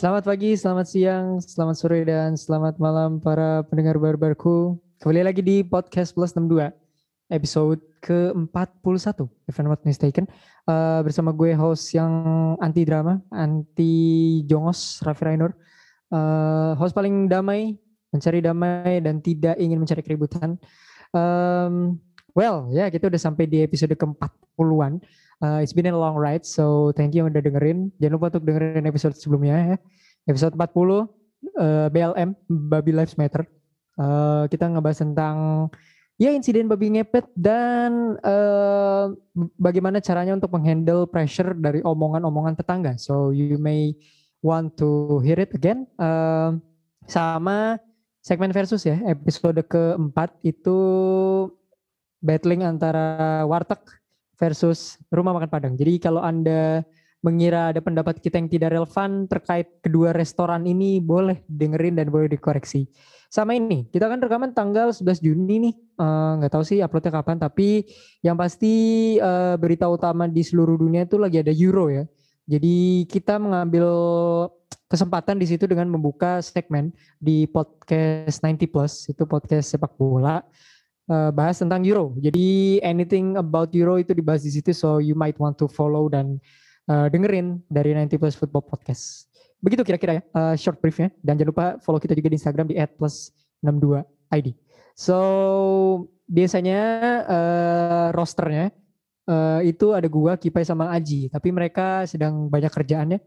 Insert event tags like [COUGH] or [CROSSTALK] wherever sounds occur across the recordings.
Selamat pagi, selamat siang, selamat sore, dan selamat malam para pendengar barbarku. Kembali lagi di Podcast Plus 62, episode ke-41, if I'm not mistaken. Uh, bersama gue host yang anti drama, anti jongos, Raffi Rainur. Uh, host paling damai, mencari damai, dan tidak ingin mencari keributan. Um, well, ya kita udah sampai di episode ke-40-an. Uh, it's been a long ride, so thank you yang udah dengerin. Jangan lupa untuk dengerin episode sebelumnya ya. Episode 40, uh, BLM, Babi Lives Matter. Uh, kita ngebahas tentang ya insiden babi ngepet dan uh, bagaimana caranya untuk menghandle pressure dari omongan-omongan tetangga. So you may want to hear it again. Uh, sama segmen versus ya, episode keempat itu battling antara warteg versus rumah makan Padang. Jadi kalau Anda mengira ada pendapat kita yang tidak relevan terkait kedua restoran ini boleh dengerin dan boleh dikoreksi. Sama ini, kita kan rekaman tanggal 11 Juni nih. Eh, nggak uh, tahu sih uploadnya kapan, tapi yang pasti uh, berita utama di seluruh dunia itu lagi ada Euro ya. Jadi kita mengambil kesempatan di situ dengan membuka segmen di podcast 90 plus itu podcast sepak bola uh, bahas tentang Euro. Jadi anything about Euro itu dibahas di situ, so you might want to follow dan uh, dengerin dari 90 Plus Football Podcast. Begitu kira-kira ya uh, short briefnya. Dan jangan lupa follow kita juga di Instagram di @plus62id. So biasanya uh, rosternya uh, itu ada gua, Kipai sama Aji, tapi mereka sedang banyak kerjaannya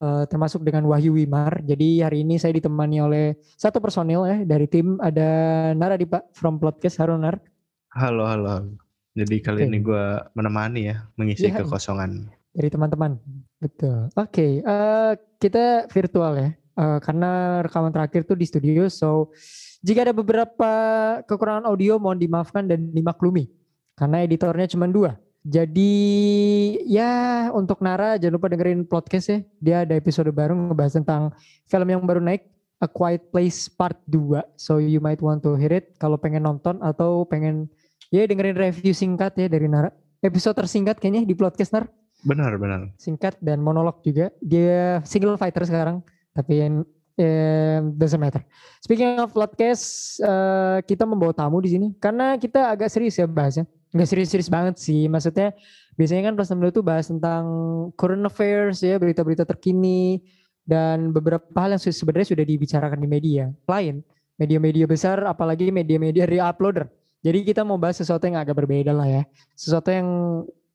uh, termasuk dengan Wahyu Wimar. Jadi hari ini saya ditemani oleh satu personil ya dari tim ada Nara di Pak from Podcast Halo Nar. Halo halo. Jadi kali okay. ini gue menemani ya mengisi ya, kekosongan dari teman-teman. Betul. Oke, okay. uh, eh, kita virtual ya. Uh, karena rekaman terakhir tuh di studio, so jika ada beberapa kekurangan audio mohon dimaafkan dan dimaklumi. Karena editornya cuma dua. Jadi ya untuk Nara jangan lupa dengerin podcast ya. Dia ada episode baru ngebahas tentang film yang baru naik A Quiet Place Part 2. So you might want to hear it kalau pengen nonton atau pengen ya dengerin review singkat ya dari Nara. Episode tersingkat kayaknya di podcast Nar. Benar, benar. Singkat dan monolog juga. Dia single fighter sekarang. Tapi yang eh, doesn't matter. Speaking of podcast, uh, kita membawa tamu di sini karena kita agak serius ya bahasnya nggak serius-serius banget sih. Maksudnya biasanya kan plus 62 itu bahas tentang current affairs ya, berita-berita terkini dan beberapa hal yang sebenarnya sudah dibicarakan di media lain, media-media besar, apalagi media-media re-uploader. Jadi kita mau bahas sesuatu yang agak berbeda lah ya, sesuatu yang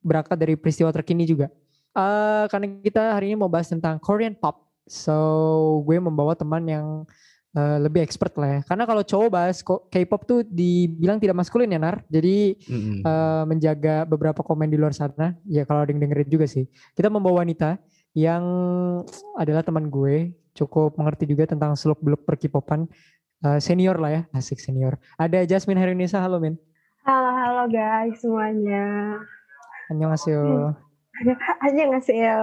berangkat dari peristiwa terkini juga. Uh, karena kita hari ini mau bahas tentang Korean pop, so gue membawa teman yang uh, lebih expert lah ya. Karena kalau cowok bahas K-pop tuh dibilang tidak maskulin ya Nar. Jadi mm-hmm. uh, menjaga beberapa komen di luar sana. Ya kalau ada yang dengerin juga sih. Kita membawa wanita yang adalah teman gue. Cukup mengerti juga tentang seluk beluk per K-popan. Uh, senior lah ya, asik senior. Ada Jasmine Herunisa, halo Min. Halo, halo guys semuanya. Annyeonghaseyo. [LAUGHS] Aja nggak sih ya?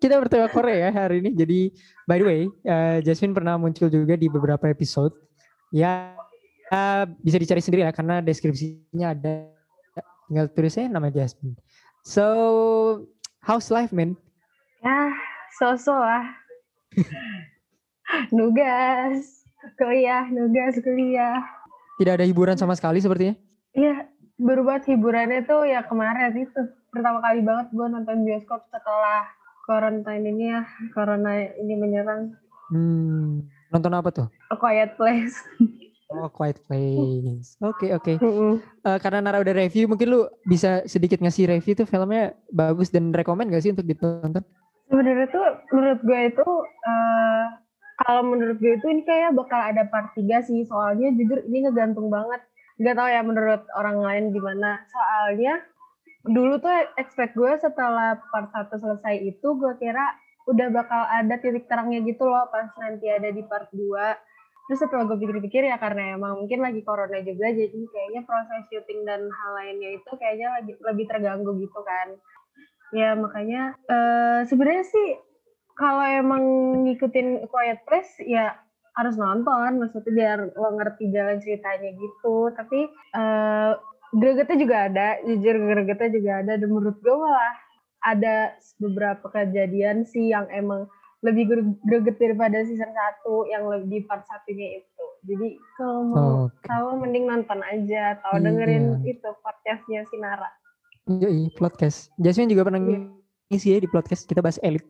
Kita bertema Korea ya hari ini. Jadi by the way, uh, Jasmine pernah muncul juga di beberapa episode. Ya uh, bisa dicari sendiri ya karena deskripsinya ada. Tinggal tulisnya nama Jasmine. So how's life, man? Ya, so-so lah. [LAUGHS] nugas, kuliah, nugas, kuliah. Tidak ada hiburan sama sekali sepertinya? Iya, berubah hiburannya tuh ya kemarin itu pertama kali banget gue nonton bioskop setelah quarantine ini ya corona ini menyerang hmm, nonton apa tuh A Quiet Place Oh, Quiet Place. Oke, okay, oke. Okay. Uh, karena Nara udah review, mungkin lu bisa sedikit ngasih review tuh filmnya bagus dan rekomend gak sih untuk ditonton? Sebenarnya tuh menurut gue itu uh, kalau menurut gue itu ini kayak bakal ada part 3 sih. Soalnya jujur ini ngegantung banget nggak tahu ya menurut orang lain gimana soalnya dulu tuh expect gue setelah part satu selesai itu gue kira udah bakal ada titik terangnya gitu loh pas nanti ada di part 2 terus setelah gue pikir-pikir ya karena emang mungkin lagi corona juga jadi kayaknya proses syuting dan hal lainnya itu kayaknya lagi lebih terganggu gitu kan. Ya makanya uh, sebenarnya sih kalau emang ngikutin Quiet Place ya harus nonton. Maksudnya biar lo ngerti jalan ceritanya gitu. Tapi uh, gregetnya juga ada jujur gregetnya juga ada dan menurut gue malah ada beberapa kejadian sih yang emang lebih greget daripada season 1 yang lebih part satunya itu. Jadi kalau mau okay. tahu mending nonton aja atau iya. dengerin itu podcastnya Sinara. Iya, podcast. Jasmine juga pernah yeah. ngisi ya di podcast kita bahas Elite.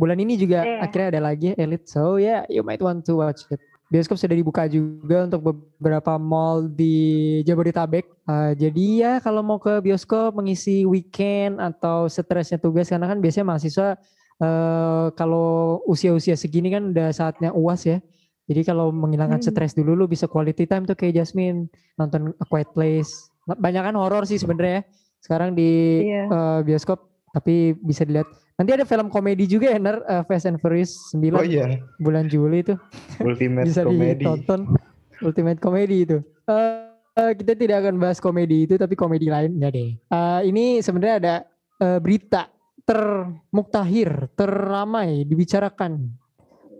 Bulan ini juga yeah. akhirnya ada lagi Elite. So yeah, you might want to watch it. Bioskop sudah dibuka juga untuk beberapa mall di Jabodetabek. Uh, jadi ya kalau mau ke bioskop mengisi weekend atau stresnya tugas karena kan biasanya mahasiswa uh, kalau usia-usia segini kan udah saatnya uas ya. Jadi kalau menghilangkan hmm. stres dulu lu bisa quality time tuh kayak Jasmine nonton A Quiet Place. Banyak kan horor sih sebenarnya ya. Sekarang di yeah. Iya. uh, bioskop tapi bisa dilihat. Nanti ada film komedi juga ya, Ner, uh, Fast and Furious 9 oh, iya. bulan Juli itu. Ultimate bisa komedi. ditonton. Ultimate komedi itu. Uh, uh, kita tidak akan bahas komedi itu tapi komedi lain enggak deh. Uh, ini sebenarnya ada uh, berita termuktahir, terramai dibicarakan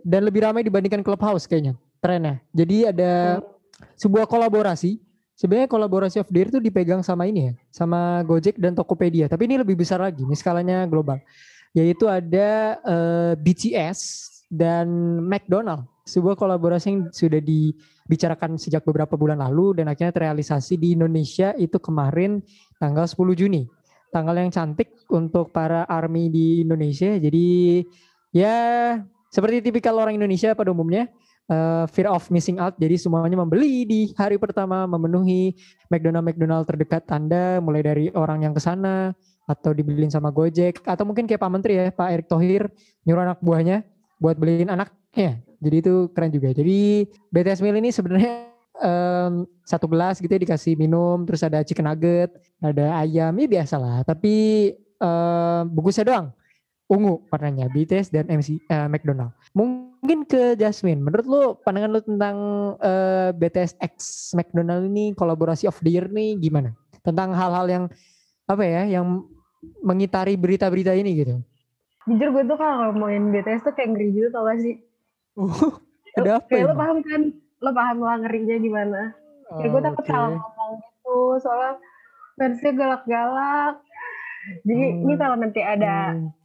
dan lebih ramai dibandingkan Clubhouse kayaknya trennya. Jadi ada sebuah kolaborasi. Sebenarnya kolaborasi of the itu dipegang sama ini ya, sama Gojek dan Tokopedia. Tapi ini lebih besar lagi, ini skalanya global. Yaitu ada uh, eh, BTS dan McDonald. Sebuah kolaborasi yang sudah dibicarakan sejak beberapa bulan lalu dan akhirnya terrealisasi di Indonesia itu kemarin tanggal 10 Juni. Tanggal yang cantik untuk para army di Indonesia. Jadi ya seperti tipikal orang Indonesia pada umumnya, uh, fear of missing out. Jadi semuanya membeli di hari pertama, memenuhi McDonald McDonald terdekat Anda, mulai dari orang yang ke sana atau dibeliin sama Gojek atau mungkin kayak Pak Menteri ya, Pak Erick Thohir nyuruh anak buahnya buat beliin anaknya. Jadi itu keren juga. Jadi BTS Meal ini sebenarnya um, satu gelas gitu ya dikasih minum, terus ada chicken nugget, ada ayam, ya biasa lah. Tapi um, bungkusnya doang ungu warnanya BTS dan MC uh, eh, McDonald. Mungkin ke Jasmine, menurut lu pandangan lu tentang uh, eh, BTS X McDonald ini kolaborasi of the year nih gimana? Tentang hal-hal yang apa ya, yang mengitari berita-berita ini gitu. Jujur gue tuh kalau ngomongin BTS tuh kayak ngeri gitu tau gak sih? Uh, [LAUGHS] ada apa Kayak lo paham kan? Lo paham lah ngerinya gimana? Oh, kayak gue takut okay. salah ngomong gitu, soalnya versinya galak-galak. Jadi hmm. ini kalau nanti ada hmm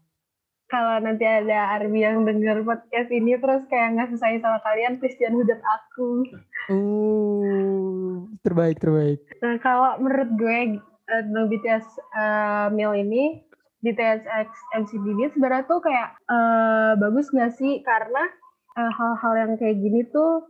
kalau nanti ada Arbi yang denger podcast ini terus kayak nggak selesai sama kalian, please jangan hujat aku. Uh, terbaik terbaik. Nah kalau menurut gue uh, no BTS uh, Mil ini BTS X MCD ini sebenarnya tuh kayak uh, bagus nggak sih karena hal-hal uh, yang kayak gini tuh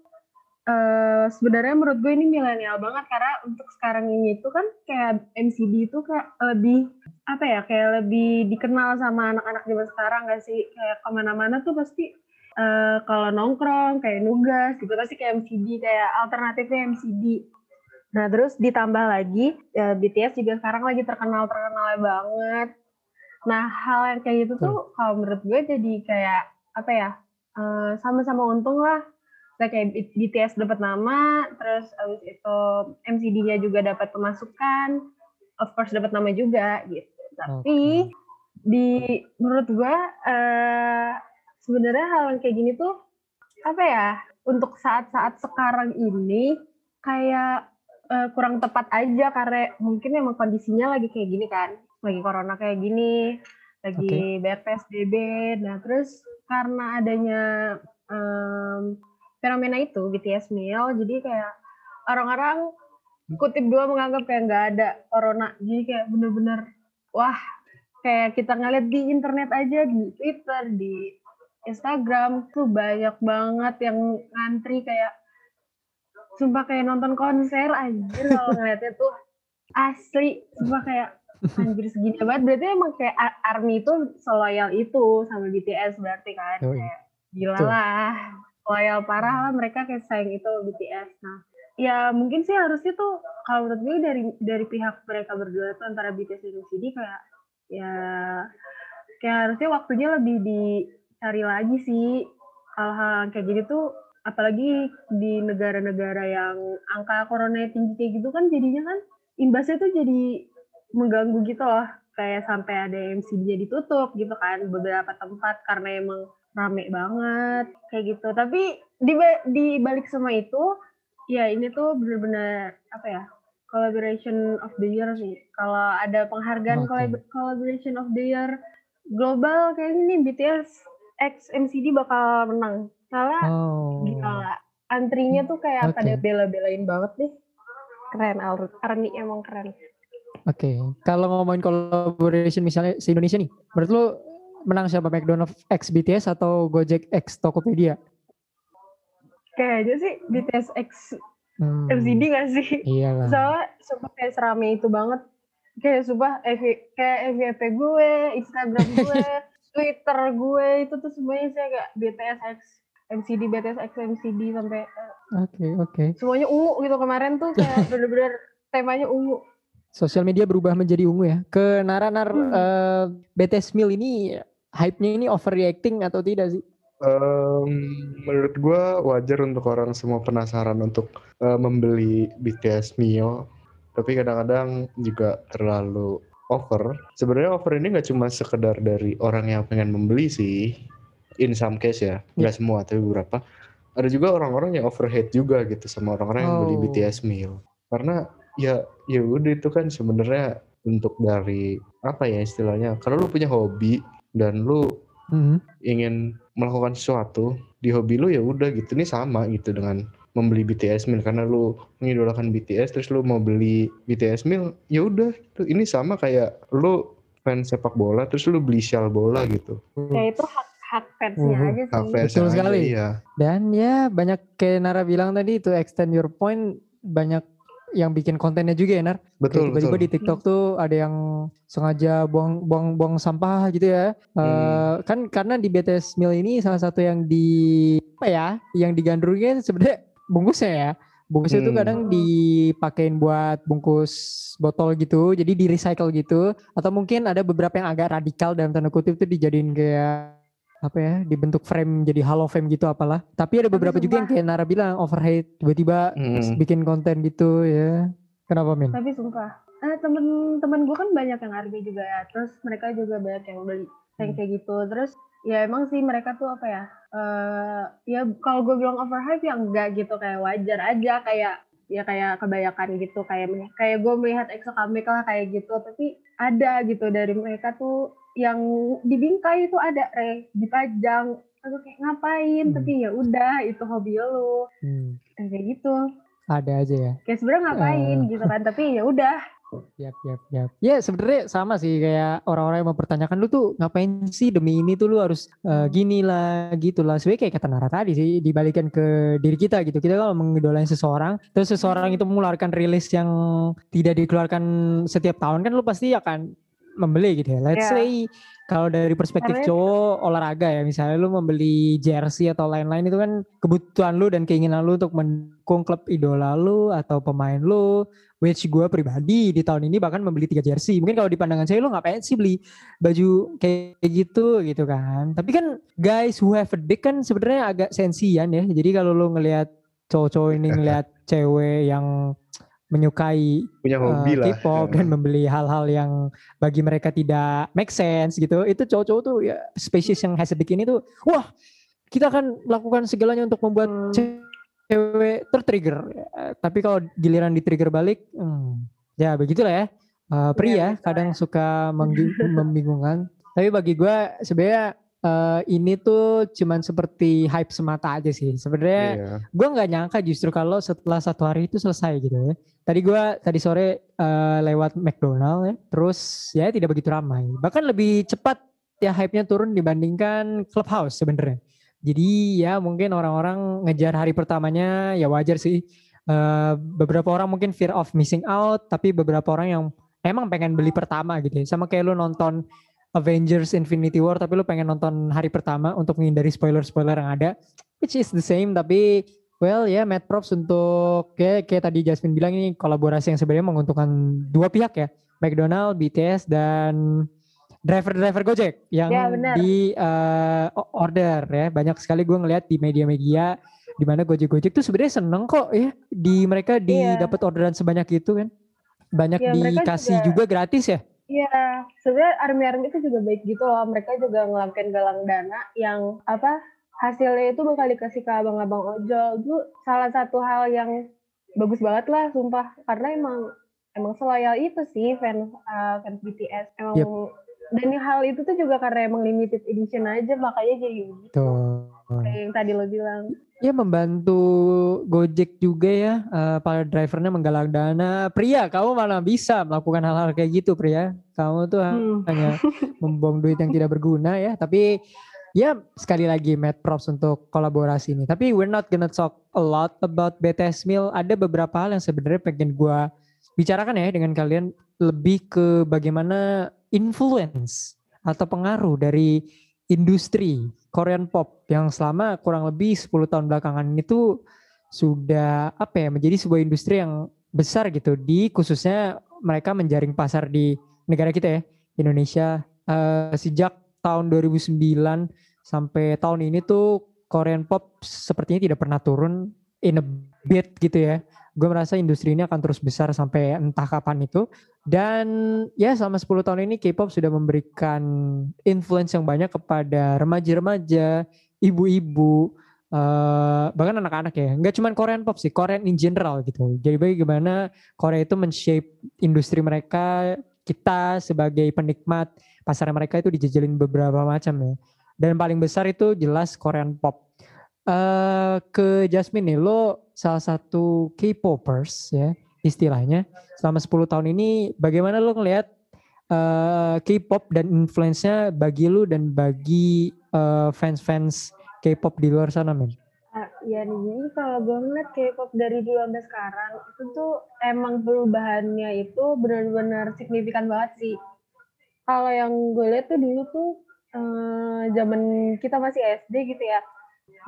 uh, sebenarnya menurut gue ini milenial banget karena untuk sekarang ini itu kan kayak MCD itu kayak lebih apa ya kayak lebih dikenal sama anak-anak zaman sekarang gak sih? Kayak ke mana-mana tuh pasti uh, kalau nongkrong kayak nugas gitu pasti kayak MCD kayak alternatifnya MCD nah terus ditambah lagi uh, BTS juga sekarang lagi terkenal terkenal banget. Nah hal yang kayak gitu tuh kalau menurut gue jadi kayak apa ya sama-sama uh, untung lah kayak BTS dapat nama, terus abis itu MCD-nya juga dapat pemasukan, of course dapat nama juga gitu. Tapi okay. di menurut gua uh, sebenarnya hal yang kayak gini tuh apa ya? Untuk saat-saat sekarang ini kayak uh, kurang tepat aja karena mungkin emang kondisinya lagi kayak gini kan, lagi corona kayak gini, lagi okay. PSBB. Nah terus karena adanya um, fenomena itu BTS meal jadi kayak orang-orang kutip dua menganggap kayak nggak ada corona. Jadi kayak bener-bener wah kayak kita ngeliat di internet aja di Twitter di Instagram tuh banyak banget yang ngantri kayak sumpah kayak nonton konser anjir kalau [LAUGHS] ngeliatnya tuh asli. Sumpah kayak anjir segini banget. Berarti emang kayak ARMY itu seloyal itu sama BTS berarti kan. Kayak gila lah loyal parah lah mereka kayak sayang itu BTS. Nah, ya mungkin sih harusnya tuh kalau menurut gue dari dari pihak mereka berdua tuh antara BTS dan CD kayak ya kayak harusnya waktunya lebih dicari lagi sih hal-hal kayak gini tuh apalagi di negara-negara yang angka corona tinggi kayak gitu kan jadinya kan imbasnya tuh jadi mengganggu gitu loh kayak sampai ada MCD-nya ditutup gitu kan beberapa tempat karena emang rame banget kayak gitu tapi di di balik semua itu ya ini tuh bener-bener apa ya collaboration of the year sih kalau ada penghargaan okay. collaboration of the year global kayak ini BTS X MCD bakal menang. Soalnya Oh. gila, antrinya tuh kayak Oke. pada bela-belain banget deh. Keren, Ar- Army emang keren. Oke, kalau ngomongin collaboration misalnya se Indonesia nih, menurut lu menang siapa McDonald X BTS atau Gojek X Tokopedia? Kayaknya sih BTS X Hmm, MCD gak sih? Iya lah. Soalnya sumpah kayak serame itu banget. Kayak sumpah FV, kayak FYP gue, Instagram gue, [LAUGHS] Twitter gue itu tuh semuanya saya kayak BTS X MCD, BTS X MCD sampai eh, Oke oke. semuanya ungu gitu kemarin tuh kayak [LAUGHS] bener-bener temanya ungu. Sosial media berubah menjadi ungu ya. Ke Naranar Hmm. eh, BTS Meal ini hype-nya ini overreacting atau tidak sih? Em, menurut gua wajar untuk orang semua penasaran untuk eh, membeli BTS Mio, tapi kadang-kadang juga terlalu over. Sebenarnya over ini nggak cuma sekedar dari orang yang pengen membeli sih, in some case ya, nggak semua tapi beberapa. Ada juga orang-orang yang overhead juga gitu sama orang-orang yang beli Oh. BTS Mio, karena ya ya udah itu kan sebenarnya untuk dari apa ya istilahnya, kalau lu punya hobi dan lu Mhm. ingin melakukan sesuatu di hobi lu ya udah gitu ini sama gitu dengan membeli BTS meal karena lu mengidolakan BTS terus lu mau beli BTS meal ya udah gitu. ini sama kayak lu fans sepak bola terus lu beli shawl bola gitu Ya itu hak hak fansnya Mhm. aja Hak sih. fans Betul aja, sekali. iya Dan ya banyak kayak Nara bilang tadi itu extend your point banyak yang bikin kontennya juga ya Nar. betul Kayak tiba-tiba betul di TikTok tuh ada yang sengaja buang buang buang sampah gitu ya. Eh, Hmm. kan karena di BTS Meal ini salah satu yang di apa ya, yang digandrungnya sebenarnya bungkusnya ya. Bungkusnya itu Hmm. kadang dipakein buat bungkus botol gitu, jadi di recycle gitu. Atau mungkin ada beberapa yang agak radikal dalam tanda kutip itu dijadiin kayak apa ya dibentuk frame jadi hollow frame gitu apalah tapi ada Tapi beberapa juga yang kayak Nara bilang overhead tiba-tiba Hmm. bikin konten gitu ya kenapa Min? Tapi sumpah, eh, temen-temen gue kan banyak yang army juga ya. Terus mereka juga banyak yang beli yang Hmm. kayak gitu. Terus ya emang sih mereka tuh apa ya? eh ya kalau gue bilang overhype ya enggak gitu kayak wajar aja kayak ya kayak kebanyakan gitu kayak kayak gue melihat EXO comeback lah kayak gitu tapi ada gitu dari mereka tuh yang dibingkai itu ada re dipajang aku kayak ngapain Hmm. tapi ya udah itu hobi lo Hmm, kayak gitu ada aja ya kayak sebenarnya ngapain Eh. gitu kan tapi ya udah Yap, yap, yap. Ya sebenarnya sama sih kayak orang-orang yang mempertanyakan lu tuh ngapain sih demi ini tuh lu harus eh, gini lah gitu lah. Sebenarnya kayak kata Nara tadi sih dibalikan ke diri kita gitu. Kita kalau mengidolain seseorang, terus seseorang itu mengeluarkan rilis yang tidak dikeluarkan setiap tahun kan lu pasti akan membeli gitu ya. Let's Ya. say kalau dari perspektif Karena- cowok olahraga ya misalnya lu membeli jersey atau lain-lain itu kan kebutuhan lu dan keinginan lu untuk mendukung klub idola lu atau pemain lu which gue pribadi di tahun ini bahkan membeli tiga jersey. Mungkin kalau di pandangan saya lo ngapain sih beli baju kayak gitu gitu kan. Tapi kan guys who have a dick kan sebenarnya agak sensian ya. Jadi kalau lo ngelihat cowok-cowok ini [LAUGHS] ngelihat cewek yang menyukai punya hobi eh, lah K-pop dan membeli hal-hal yang bagi mereka tidak make sense gitu. Itu cowok-cowok tuh ya spesies yang has a dick ini tuh wah kita akan melakukan segalanya untuk membuat Hmm. cewek tertrigger. Tapi kalau giliran di trigger balik, hmm, ya begitulah ya. Eh, pria Iya, kadang suka membingungkan. Tapi bagi gue sebenarnya eh, ini tuh cuman seperti hype semata aja sih. Sebenarnya Iya. gue nggak nyangka justru kalau setelah satu hari itu selesai gitu ya. Tadi gue tadi sore eh, lewat McDonald ya, terus ya tidak begitu ramai. Bahkan lebih cepat ya hype-nya turun dibandingkan Clubhouse sebenarnya. Jadi ya mungkin orang-orang ngejar hari pertamanya ya wajar sih. Eh, beberapa orang mungkin fear of missing out, tapi beberapa orang yang emang pengen beli pertama gitu ya. Sama kayak lu nonton Avengers Infinity War tapi lu pengen nonton hari pertama untuk menghindari spoiler-spoiler yang ada. Which is the same tapi well ya mad props untuk kayak, kayak tadi Jasmine bilang ini kolaborasi yang sebenarnya menguntungkan dua pihak ya. McDonald, BTS dan driver-driver Gojek yang Ya, benar. di eh, order ya. Banyak sekali gue ngeliat di media-media di mana Gojek-Gojek tuh sebenarnya seneng kok ya di mereka di Iya. dapat orderan sebanyak itu kan. Banyak Ya, mereka dikasih juga- juga gratis ya. Iya, sebenarnya army-army itu juga baik gitu loh. Mereka juga ngelakuin galang dana yang apa hasilnya itu bakal dikasih ke abang-abang ojol. Itu salah satu hal yang bagus banget lah, sumpah. Karena emang emang seloyal itu sih fans uh, fans BTS. Emang Yep. dan hal itu tuh juga karena emang limited edition aja makanya jadi gitu. Tuh. Kayak yang tadi lo bilang. Ya membantu Gojek juga ya uh, para drivernya menggalang dana. Pria, kamu mana bisa melakukan hal-hal kayak gitu, pria? Kamu tuh hmm. hanya membuang duit yang tidak berguna ya. Tapi ya sekali lagi mad props untuk kolaborasi ini. Tapi we're not gonna talk a lot about BTS Meal. Ada beberapa hal yang sebenarnya pengen gue bicarakan ya dengan kalian lebih ke bagaimana influence atau pengaruh dari industri Korean pop yang selama kurang lebih 10 tahun belakangan ini tuh sudah apa ya menjadi sebuah industri yang besar gitu. Di khususnya mereka menjaring pasar di negara kita ya Indonesia. Uh, sejak tahun 2009 sampai tahun ini tuh Korean pop sepertinya tidak pernah turun in a bit gitu ya gue merasa industri ini akan terus besar sampai entah kapan itu. Dan ya selama 10 tahun ini K-pop sudah memberikan influence yang banyak kepada remaja-remaja, ibu-ibu, uh, bahkan anak-anak ya. Nggak cuma Korean pop sih, Korean in general gitu. Jadi bagaimana Korea itu men-shape industri mereka, kita sebagai penikmat pasar mereka itu dijejelin beberapa macam ya. Dan paling besar itu jelas Korean pop. Uh, ke Jasmine nih, lo salah satu K-popers ya istilahnya selama 10 tahun ini bagaimana lo ngelihat uh, K-pop dan influence-nya bagi lo dan bagi uh, fans-fans K-pop di luar sana men? Uh, ya nih, kalau gue ngeliat K-pop dari dulu sampai sekarang itu tuh emang perubahannya itu benar-benar signifikan banget sih. Kalau yang gue lihat tuh dulu tuh uh, zaman kita masih SD gitu ya,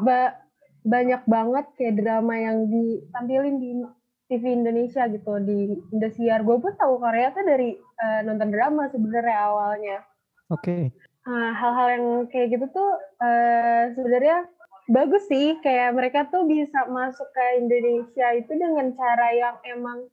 ba banyak banget kayak drama yang ditampilin di TV Indonesia gitu di Indosiar. Gue pun tahu Korea tuh dari uh, nonton drama sebenarnya awalnya. Oke. Okay. Uh, hal-hal yang kayak gitu tuh uh, sebenarnya bagus sih. Kayak mereka tuh bisa masuk ke Indonesia itu dengan cara yang emang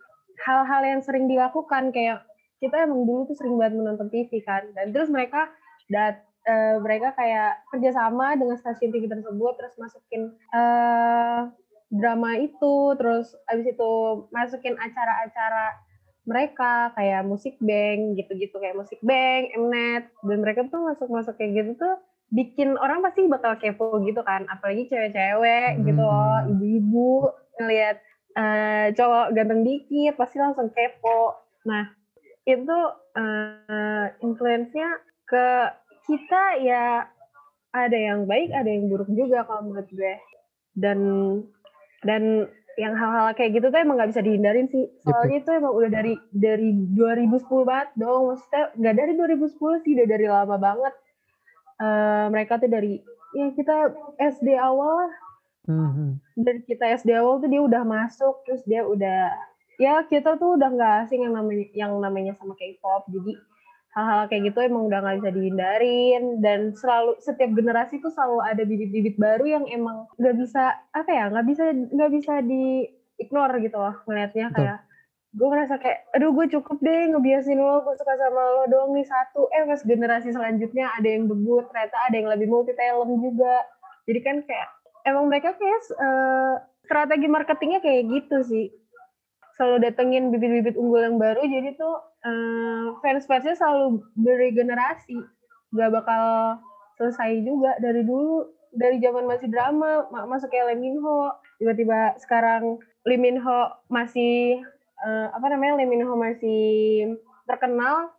hal-hal yang sering dilakukan kayak kita emang dulu tuh sering banget menonton TV kan. Dan terus mereka dat uh, mereka kayak kerjasama dengan stasiun TV tersebut terus masukin uh, drama itu terus abis itu masukin acara-acara mereka kayak musik bank gitu-gitu kayak musik bank, Mnet. Dan mereka tuh masuk-masuk kayak gitu tuh bikin orang pasti bakal kepo gitu kan. Apalagi cewek-cewek hmm. gitu loh ibu-ibu ngelihat uh, cowok ganteng dikit pasti langsung kepo. Nah itu uh, influence-nya ke kita ya ada yang baik, ada yang buruk juga kalau menurut gue. Dan dan yang hal-hal kayak gitu tuh emang nggak bisa dihindarin sih. Soalnya itu emang udah dari dari 2010 banget dong. Maksudnya nggak dari 2010 sih, udah dari lama banget. Uh, mereka tuh dari ya kita SD awal lah. Mm-hmm. Dari kita SD awal tuh dia udah masuk, terus dia udah ya kita tuh udah nggak asing yang namanya yang namanya sama K-pop. Jadi hal-hal kayak gitu emang udah nggak bisa dihindarin. Dan selalu setiap generasi tuh selalu ada bibit-bibit baru yang emang nggak bisa apa ya nggak bisa nggak bisa di ignore gitu loh ngelihatnya kayak gue ngerasa kayak aduh gue cukup deh ngebiasin lo gue suka sama lo doang nih satu. Eh pas generasi selanjutnya ada yang debut ternyata ada yang lebih multi talent juga. Jadi kan kayak emang mereka kayak uh, strategi marketingnya kayak gitu sih selalu datengin bibit-bibit unggul yang baru jadi tuh uh, fans-fansnya selalu beregenerasi. Gak bakal selesai juga dari dulu dari zaman masih drama masuk kayak Lee Min Ho. Tiba-tiba sekarang Lee Min Ho masih uh, apa namanya Lee Min Ho masih terkenal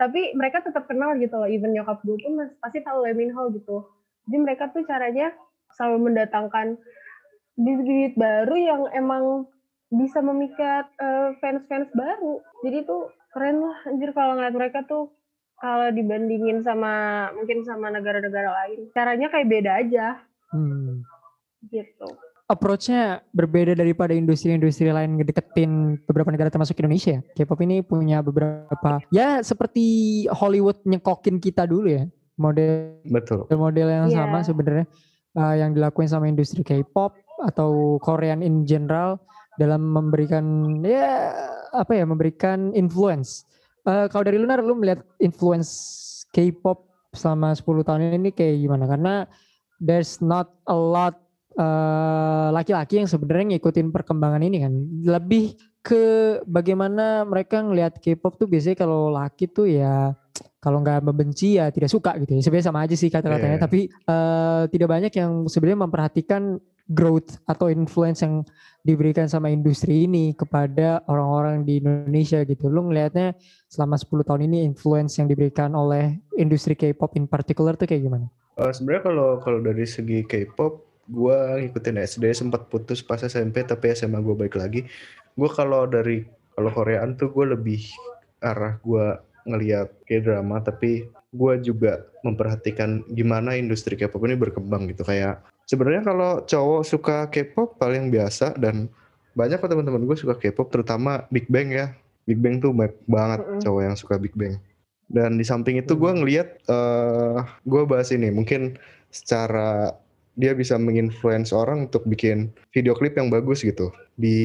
tapi mereka tetap kenal gitu loh. Even nyokap gue pun pasti tahu Lee Min Ho gitu. Jadi mereka tuh caranya selalu mendatangkan bibit-bibit baru yang emang bisa memikat uh, fans-fans baru jadi tuh keren lah anjir kalau ngeliat mereka tuh kalau dibandingin sama mungkin sama negara-negara lain caranya kayak beda aja hmm. gitu approach-nya berbeda daripada industri-industri lain ngedeketin beberapa negara termasuk Indonesia. K-pop ini punya beberapa ya seperti Hollywood nyekokin kita dulu ya. Model betul. Model yang yeah. sama sebenarnya uh, yang dilakuin sama industri K-pop atau Korean in general dalam memberikan ya apa ya memberikan influence. Uh, kalau dari Lunar lu melihat influence K-pop selama 10 tahun ini kayak gimana? Karena there's not a lot eh, laki-laki uh, yang sebenarnya ngikutin perkembangan ini kan. Lebih ke bagaimana mereka ngelihat K-pop tuh biasanya kalau laki tuh ya kalau nggak membenci ya tidak suka gitu ya. Sebenarnya sama aja sih kata-katanya, Iya. tapi eh, tidak banyak yang sebenarnya memperhatikan growth atau influence yang diberikan sama industri ini kepada orang-orang di Indonesia gitu. Lu ngelihatnya selama 10 tahun ini influence yang diberikan oleh industri K-pop in particular tuh kayak gimana? Eh, sebenarnya kalau kalau dari segi K-pop, gue ngikutin SD sempat putus pas SMP tapi SMA gue baik lagi. Gue kalau dari kalau Koreaan tuh gue lebih arah gue ngelihat kayak drama tapi gue juga memperhatikan gimana industri K-pop ini berkembang gitu. Kayak sebenarnya kalau cowok suka K-pop paling biasa dan banyak kok teman-teman gue suka K-pop terutama Big Bang ya. Big Bang tuh banyak banget Mm-mm. cowok yang suka Big Bang. Dan di samping itu gue ngelihat eh gue bahas ini mungkin secara dia bisa menginfluence orang untuk bikin video klip yang bagus gitu di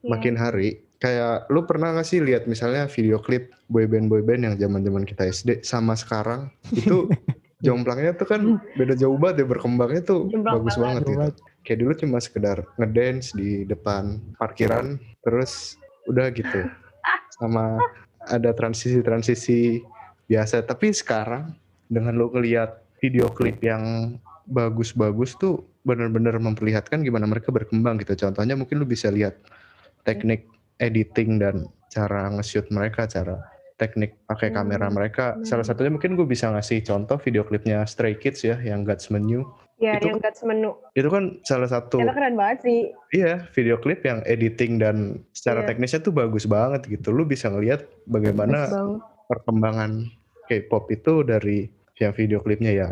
Iya. makin hari kayak lu pernah gak sih lihat misalnya video klip boyband boyband yang zaman zaman kita SD sama sekarang? Itu [LAUGHS] jomplangnya tuh kan beda jauh banget ya berkembangnya tuh Jomplang bagus banget. banget gitu. kayak dulu cuma sekedar ngedance di depan parkiran terus udah gitu. Sama ada transisi-transisi biasa. Tapi sekarang dengan lo ngeliat video klip yang bagus-bagus tuh benar-benar memperlihatkan gimana mereka berkembang gitu. Contohnya mungkin lu bisa lihat teknik editing dan cara nge-shoot mereka cara teknik pakai Hmm, kamera mereka benar. salah satunya mungkin gue bisa ngasih contoh video klipnya Stray Kids ya yang God's Menu Ya, Itu- yang Guts menu. itu kan salah satu Ternyata keren banget sih. Iya, video klip yang editing dan secara Iya. teknisnya tuh bagus banget gitu. Lu bisa ngelihat bagaimana perkembangan K-pop itu dari yang video klipnya ya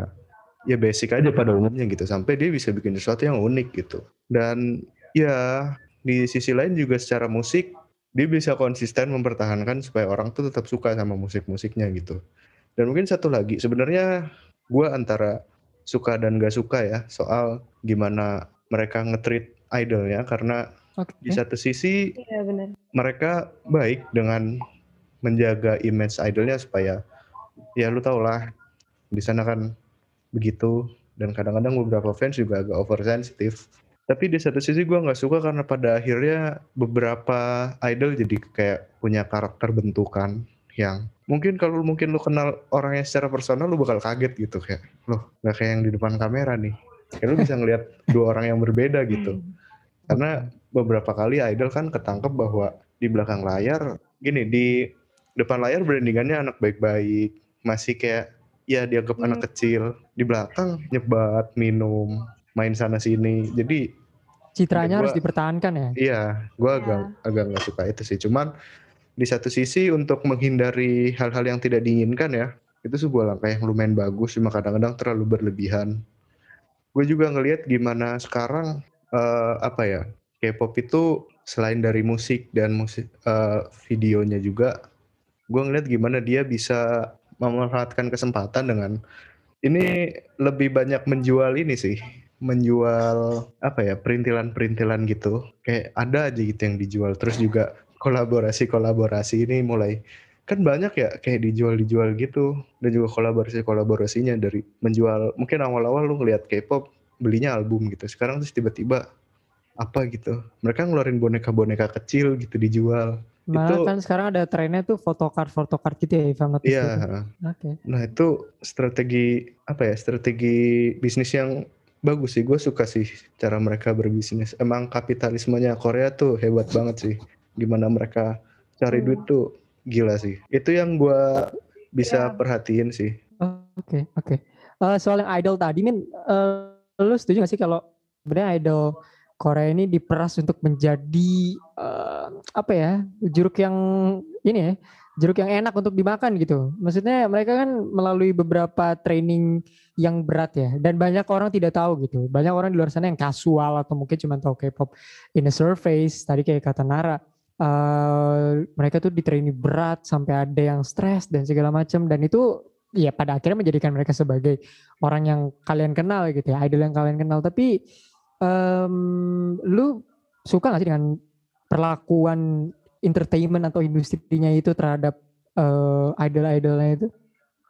ya basic aja pada umumnya gitu sampai dia bisa bikin sesuatu yang unik gitu. Dan ya di sisi lain juga secara musik dia bisa konsisten mempertahankan supaya orang tuh tetap suka sama musik-musiknya gitu. Dan mungkin satu lagi sebenarnya gua antara suka dan gak suka ya soal gimana mereka nge-treat idolnya karena Oke. di satu sisi Iya benar. mereka baik dengan menjaga image idolnya supaya ya lu tau lah di sana kan begitu dan kadang-kadang beberapa fans juga agak oversensitif tapi di satu sisi gua nggak suka karena pada akhirnya beberapa idol jadi kayak punya karakter bentukan yang mungkin kalau mungkin lu kenal orangnya secara personal lu bakal kaget gitu kayak loh nggak kayak yang di depan kamera nih. Kayak lu bisa ngelihat [LAUGHS] dua orang yang berbeda gitu. Karena beberapa kali idol kan ketangkep bahwa di belakang layar gini di depan layar brandingannya anak baik-baik masih kayak ya dianggap Hmm. anak kecil. Di belakang nyebat minum main sana sini. Jadi Citranya Ya, harus gua- dipertahankan ya. iya gua Iya. agak agak nggak suka itu sih. Cuman di satu sisi untuk menghindari hal-hal yang tidak diinginkan ya itu sebuah langkah yang lumayan bagus. Cuma kadang-kadang terlalu berlebihan. Gue juga ngelihat gimana sekarang eh, apa ya K-pop itu selain dari musik dan musik eh, videonya juga gue ngelihat gimana dia bisa memanfaatkan kesempatan dengan ini lebih banyak menjual ini sih menjual apa ya perintilan-perintilan gitu. Kayak ada aja gitu yang dijual. Terus juga kolaborasi-kolaborasi ini mulai kan banyak ya kayak dijual-dijual gitu. Dan juga kolaborasi-kolaborasinya dari menjual mungkin awal-awal lu ngeliat K-pop belinya album gitu. Sekarang terus tiba-tiba apa gitu. Mereka ngeluarin boneka-boneka kecil gitu dijual. Malah Itu- kan sekarang ada trennya tuh photocard photocard gitu ya, not iya. Oke. Nah itu strategi apa ya strategi bisnis yang bagus sih gue suka sih cara mereka berbisnis emang kapitalismenya Korea tuh hebat banget sih gimana mereka cari Hmm. duit tuh gila sih itu yang gue bisa Ya. perhatiin sih Oke, oke. Eh, soal yang idol tadi, Min, eh, lu setuju gak sih kalau sebenarnya idol Korea ini diperas untuk menjadi eh, apa ya jeruk yang ini ya, jeruk yang enak untuk dimakan gitu. Maksudnya mereka kan melalui beberapa training yang berat ya, dan banyak orang tidak tahu gitu. Banyak orang di luar sana yang kasual atau mungkin cuma tahu K-pop in a surface. Tadi kayak kata Nara, eh, mereka tuh di training berat sampai ada yang stres dan segala macam. Dan itu ya pada akhirnya menjadikan mereka sebagai orang yang kalian kenal gitu ya, idol yang kalian kenal. Tapi em, lu suka gak sih dengan perlakuan entertainment atau industrinya itu terhadap eh, idol-idolnya itu?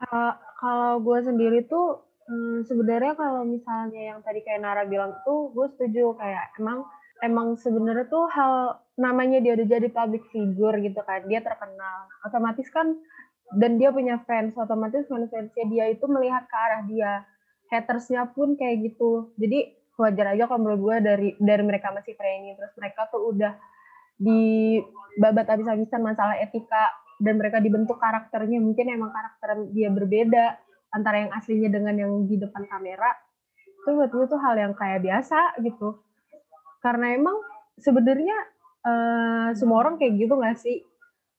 Kalau kalau gue sendiri tuh hmm, sebenarnya kalau misalnya yang tadi kayak Nara bilang tuh gue setuju. Kayak emang emang sebenarnya tuh hal namanya dia udah jadi public figure gitu kan. Dia terkenal. Otomatis kan dan dia punya fans. Otomatis fans-fansnya dia itu melihat ke arah dia. Hatersnya pun kayak gitu. Jadi wajar aja kalau menurut gue dari dari mereka masih training terus mereka tuh udah di babat habis-habisan masalah etika dan mereka dibentuk karakternya mungkin emang karakter dia berbeda antara yang aslinya dengan yang di depan kamera. Itu buat gue tuh hal yang kayak biasa gitu. Karena emang sebenarnya uh, semua orang kayak gitu gak sih?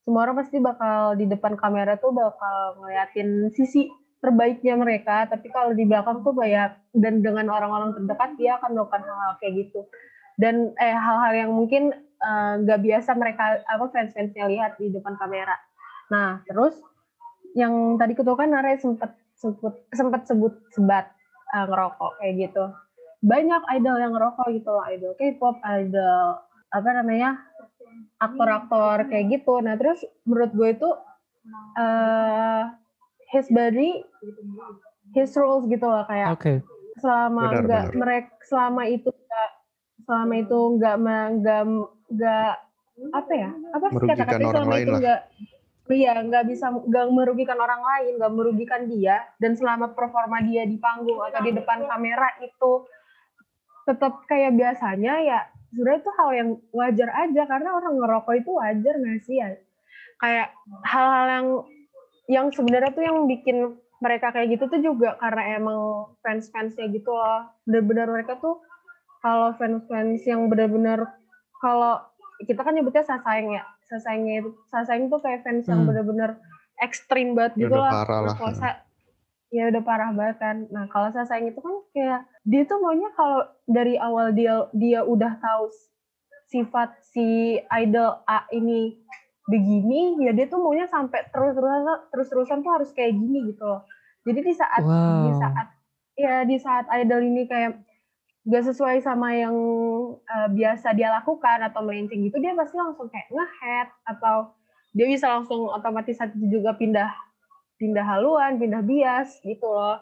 Semua orang pasti bakal di depan kamera tuh bakal ngeliatin sisi terbaiknya mereka tapi kalau di belakang tuh banyak dan dengan orang-orang terdekat dia akan melakukan hal-hal kayak gitu. Dan eh hal-hal yang mungkin nggak uh, biasa mereka apa fans-fansnya lihat di depan kamera. Nah terus yang tadi ketua kan Nare sempet sebut sempat sebut sebat uh, ngerokok kayak gitu. Banyak idol yang ngerokok gitu loh idol K-pop idol apa namanya aktor-aktor kayak gitu. Nah terus menurut gue itu uh, his body his rules gitu loh kayak okay. selama enggak mereka selama itu enggak selama itu enggak enggak enggak apa ya apa kata-kata selama itu enggak Iya, nggak bisa nggak merugikan orang lain, nggak merugikan dia, dan selama performa dia di panggung atau di depan kamera itu tetap kayak biasanya ya sebenarnya itu hal yang wajar aja karena orang ngerokok itu wajar nggak sih ya? Kayak hal-hal yang yang sebenarnya tuh yang bikin mereka kayak gitu tuh juga karena emang fans-fansnya gitu loh. Benar-benar mereka tuh kalau fans-fans yang benar-benar kalau kita kan nyebutnya sasayang ya sasayangnya itu sasayang tuh kayak fans hmm. yang benar-benar ekstrim banget ya gitu lah, lah ya udah parah banget kan. Nah kalau saya sayang itu kan kayak dia tuh maunya kalau dari awal dia dia udah tahu sifat si idol A ini begini, ya dia tuh maunya sampai terus-terusan terus-terusan tuh harus kayak gini gitu loh. Jadi di saat wow. di saat ya di saat idol ini kayak gak sesuai sama yang uh, biasa dia lakukan atau melenceng gitu, dia pasti langsung kayak ngehead atau dia bisa langsung otomatis juga pindah pindah haluan, pindah bias gitu loh.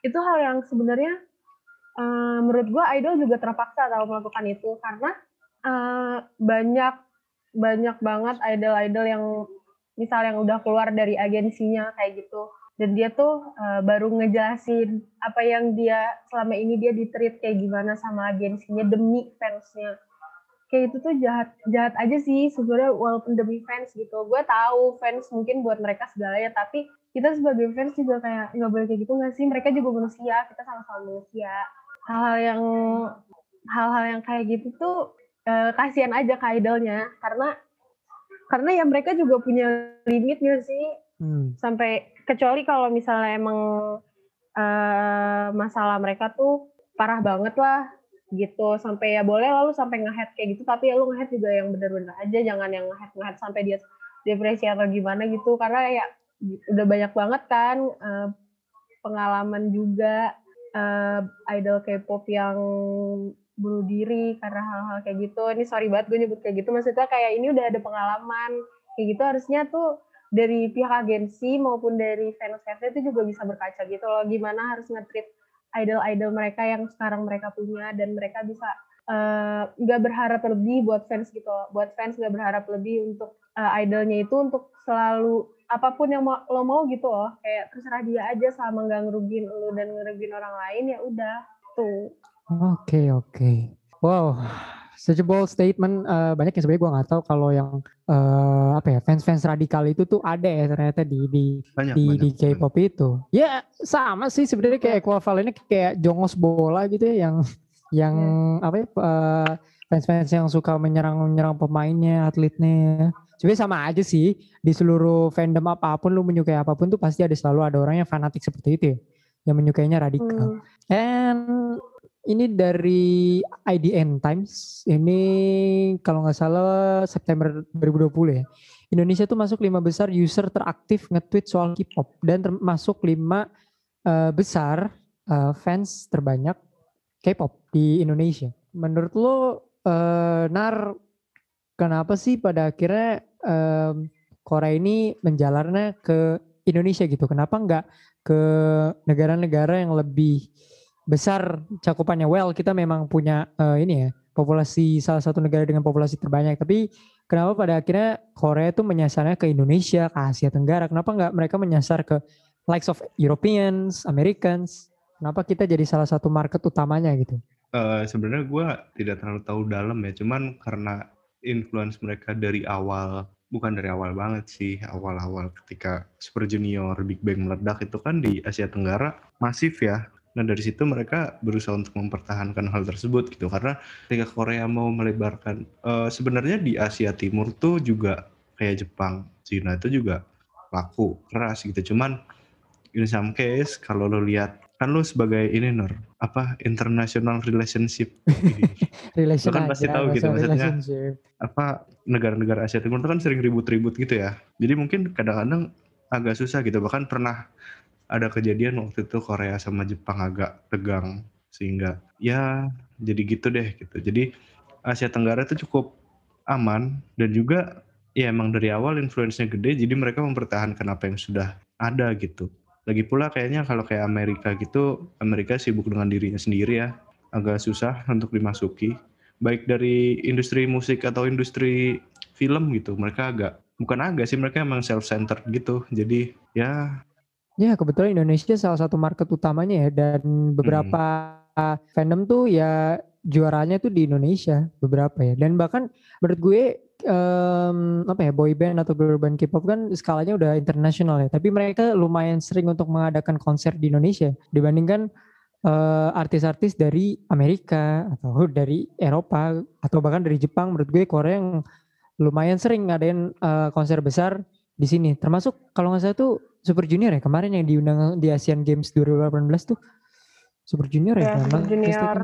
Itu hal yang sebenarnya uh, menurut gue idol juga terpaksa tahu melakukan itu karena uh, banyak banyak banget idol-idol yang misal yang udah keluar dari agensinya kayak gitu dan dia tuh uh, baru ngejelasin apa yang dia selama ini dia ditreat kayak gimana sama agensinya demi fansnya. Kayak itu tuh jahat jahat aja sih sebenarnya walaupun demi fans gitu. Gue tahu fans mungkin buat mereka segalanya tapi kita sebagai fans juga kayak nggak boleh kayak gitu nggak sih? Mereka juga manusia kita sama-sama manusia. Hal-hal yang hal-hal yang kayak gitu tuh uh, kasihan aja ke idolnya. Karena karena ya mereka juga punya limitnya sih. Hmm. sampai kecuali kalau misalnya emang uh, masalah mereka tuh parah banget lah gitu sampai ya boleh lalu sampai ngehead kayak gitu tapi ya lu ngehead juga yang bener-bener aja jangan yang ngehead ngehead sampai dia depresi atau gimana gitu karena ya udah banyak banget kan uh, pengalaman juga uh, idol K-pop yang bunuh diri karena hal-hal kayak gitu. Ini sorry banget gue nyebut kayak gitu. Maksudnya kayak ini udah ada pengalaman kayak gitu harusnya tuh dari pihak agensi maupun dari fans-fansnya itu juga bisa berkaca gitu loh. Gimana harus nge-treat idol-idol mereka yang sekarang mereka punya dan mereka bisa eh, nggak uh, berharap lebih buat fans gitu. Buat fans nggak berharap lebih untuk uh, idolnya itu untuk selalu apa pun yang lo mau gitu loh kayak terserah dia aja sama nggak ngerugiin lo dan ngerugiin orang lain ya udah tuh oke okay, oke okay. wow such a bold statement uh, banyak yang sebenarnya gue nggak tahu kalau yang uh, apa ya fans fans radikal itu tuh ada ya ternyata di di banyak, di, banyak, di K-pop itu ya sama sih sebenarnya kayak ekuivalennya kayak jongos bola gitu ya yang yang yeah. apa ya uh, fans fans yang suka menyerang menyerang pemainnya atletnya ya. Sebenarnya sama aja sih di seluruh fandom apa pun lu menyukai apa pun tuh pasti ada selalu ada orang yang fanatik seperti itu ya, yang menyukainya radikal. Hmm. And ini dari IDN Times. Ini kalau nggak salah September 2020 ya. Indonesia tuh masuk lima besar user teraktif nge-tweet soal K-pop dan termasuk lima uh, besar uh, fans terbanyak K-pop di Indonesia. Menurut lo uh, Nar kenapa sih pada akhirnya um, Korea ini menjalarnya ke Indonesia gitu. Kenapa nggak ke negara-negara yang lebih besar cakupannya? Well, kita memang punya uh, ini ya populasi salah satu negara dengan populasi terbanyak, tapi kenapa pada akhirnya Korea tuh menyasarnya ke Indonesia, ke Asia Tenggara. Kenapa nggak mereka menyasar ke likes of Europeans, Americans? Kenapa kita jadi salah satu market utamanya gitu? Uh, Sebenarnya gue tidak terlalu tahu dalam ya, cuman karena influence mereka dari awal, bukan dari awal banget sih, awal-awal ketika Super Junior, Big Bang meledak itu kan di Asia Tenggara masif ya. Nah dari situ mereka berusaha untuk mempertahankan hal tersebut gitu. Karena ketika Korea mau melebarkan uh, sebenarnya di Asia Timur tuh juga kayak Jepang, Cina itu juga laku keras gitu. Cuman in some case kalau lo lihat kan lo sebagai ini Nur apa international relationship. [LAUGHS] Relation lo kan pasti tahu gitu maksudnya apa negara-negara Asia Timur itu kan sering ribut-ribut gitu ya. Jadi mungkin kadang-kadang agak susah gitu. Bahkan pernah ada kejadian waktu itu Korea sama Jepang agak tegang sehingga ya jadi gitu deh gitu. Jadi Asia Tenggara itu cukup aman dan juga ya emang dari awal influence-nya gede jadi mereka mempertahankan apa yang sudah ada gitu. Lagi pula kayaknya kalau kayak Amerika gitu, Amerika sibuk dengan dirinya sendiri ya, agak susah untuk dimasuki. Baik dari industri musik atau industri film gitu, mereka agak bukan agak sih mereka emang self centered gitu. Jadi ya Ya kebetulan Indonesia salah satu market utamanya ya dan beberapa hmm. fandom tuh ya juaranya tuh di Indonesia beberapa ya dan bahkan menurut gue um, apa ya boy band atau girl band K-pop kan skalanya udah internasional ya tapi mereka lumayan sering untuk mengadakan konser di Indonesia dibandingkan uh, artis-artis dari Amerika atau dari Eropa atau bahkan dari Jepang menurut gue Korea yang lumayan sering ngadain uh, konser besar di sini. Termasuk kalau nggak salah tuh Super Junior ya kemarin yang diundang di Asian Games 2018 tuh. Super Junior ya, ya Super Junior.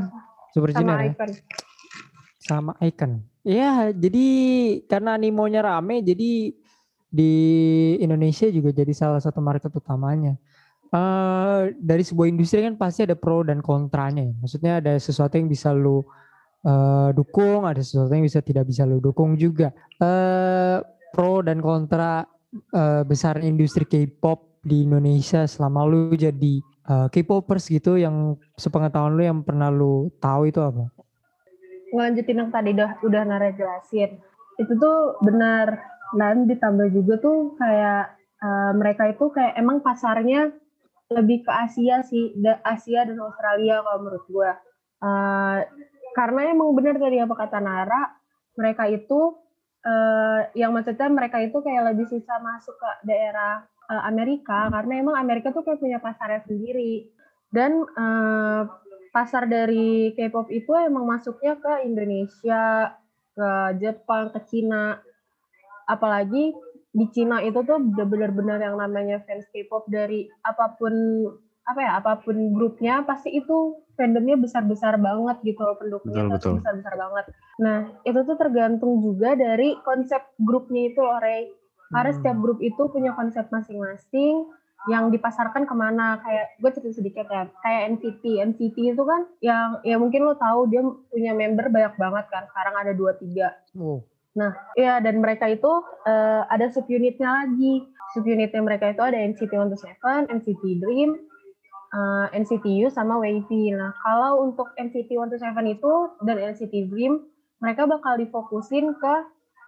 Super sama Junior Icon. Ya? sama Icon. Ya jadi karena animonya rame jadi di Indonesia juga jadi salah satu market utamanya. Uh, dari sebuah industri kan pasti ada pro dan kontranya ya. maksudnya ada sesuatu yang bisa lu uh, dukung ada sesuatu yang bisa tidak bisa lu dukung juga. Uh, pro dan kontra uh, besar industri K-pop di Indonesia selama lu jadi uh, K-popers gitu yang sepengetahuan lu yang pernah lu tahu itu apa? Ngelanjutin yang tadi udah udah Nara jelasin. Itu tuh benar dan ditambah juga tuh kayak uh, mereka itu kayak emang pasarnya lebih ke Asia sih, Asia dan Australia kalau menurut gua. Uh, karena emang benar tadi apa kata Nara, mereka itu uh, yang maksudnya mereka itu kayak lebih susah masuk ke daerah uh, Amerika karena emang Amerika tuh kayak punya pasarnya sendiri dan uh, pasar dari K-pop itu emang masuknya ke Indonesia, ke Jepang, ke Cina. Apalagi di Cina itu tuh benar-benar yang namanya fans K-pop dari apa pun apa ya apa pun grupnya pasti itu fandomnya besar-besar banget gitu loh pendukungnya besar-besar banget. Nah itu tuh tergantung juga dari konsep grupnya itu loh Ray. Karena hmm. setiap grup itu punya konsep masing-masing yang dipasarkan ke mana kayak gue cerita sedikit ya kayak NCT NCT itu kan yang ya mungkin lo tahu dia punya member banyak banget kan sekarang ada dua tiga oh. nah ya dan mereka itu uh, ada subunitnya lagi subunitnya mereka itu ada NCT 127 NCT Dream uh, eh, NCT U sama Wavy. Nah, kalau untuk NCT 127 itu dan NCT Dream, mereka bakal difokusin ke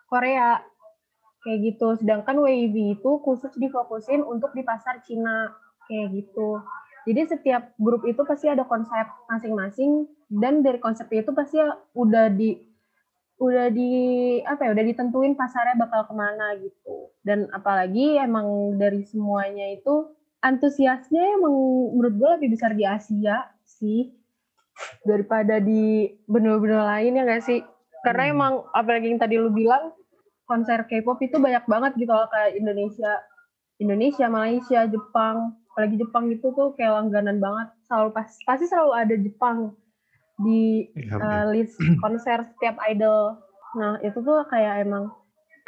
Korea. Kayak gitu. Sedangkan Wavy itu khusus difokusin untuk di pasar Cina. Kayak gitu. Jadi setiap grup itu pasti ada konsep masing-masing dan dari konsep itu pasti udah di udah di apa ya udah ditentuin pasarnya bakal ke mana gitu dan apalagi emang dari semuanya itu antusiasnya emang menurut gue lebih besar di Asia sih daripada di benua-benua lain ya gak sih? Karena hmm. emang apalagi yang tadi lu bilang konser K-pop itu banyak banget gitu loh kayak Indonesia, Indonesia, Malaysia, Jepang, apalagi Jepang itu tuh kayak langganan banget. Selalu pas, pasti selalu ada Jepang di uh, list [CLEARS THROAT] konser setiap idol. Nah itu tuh kayak emang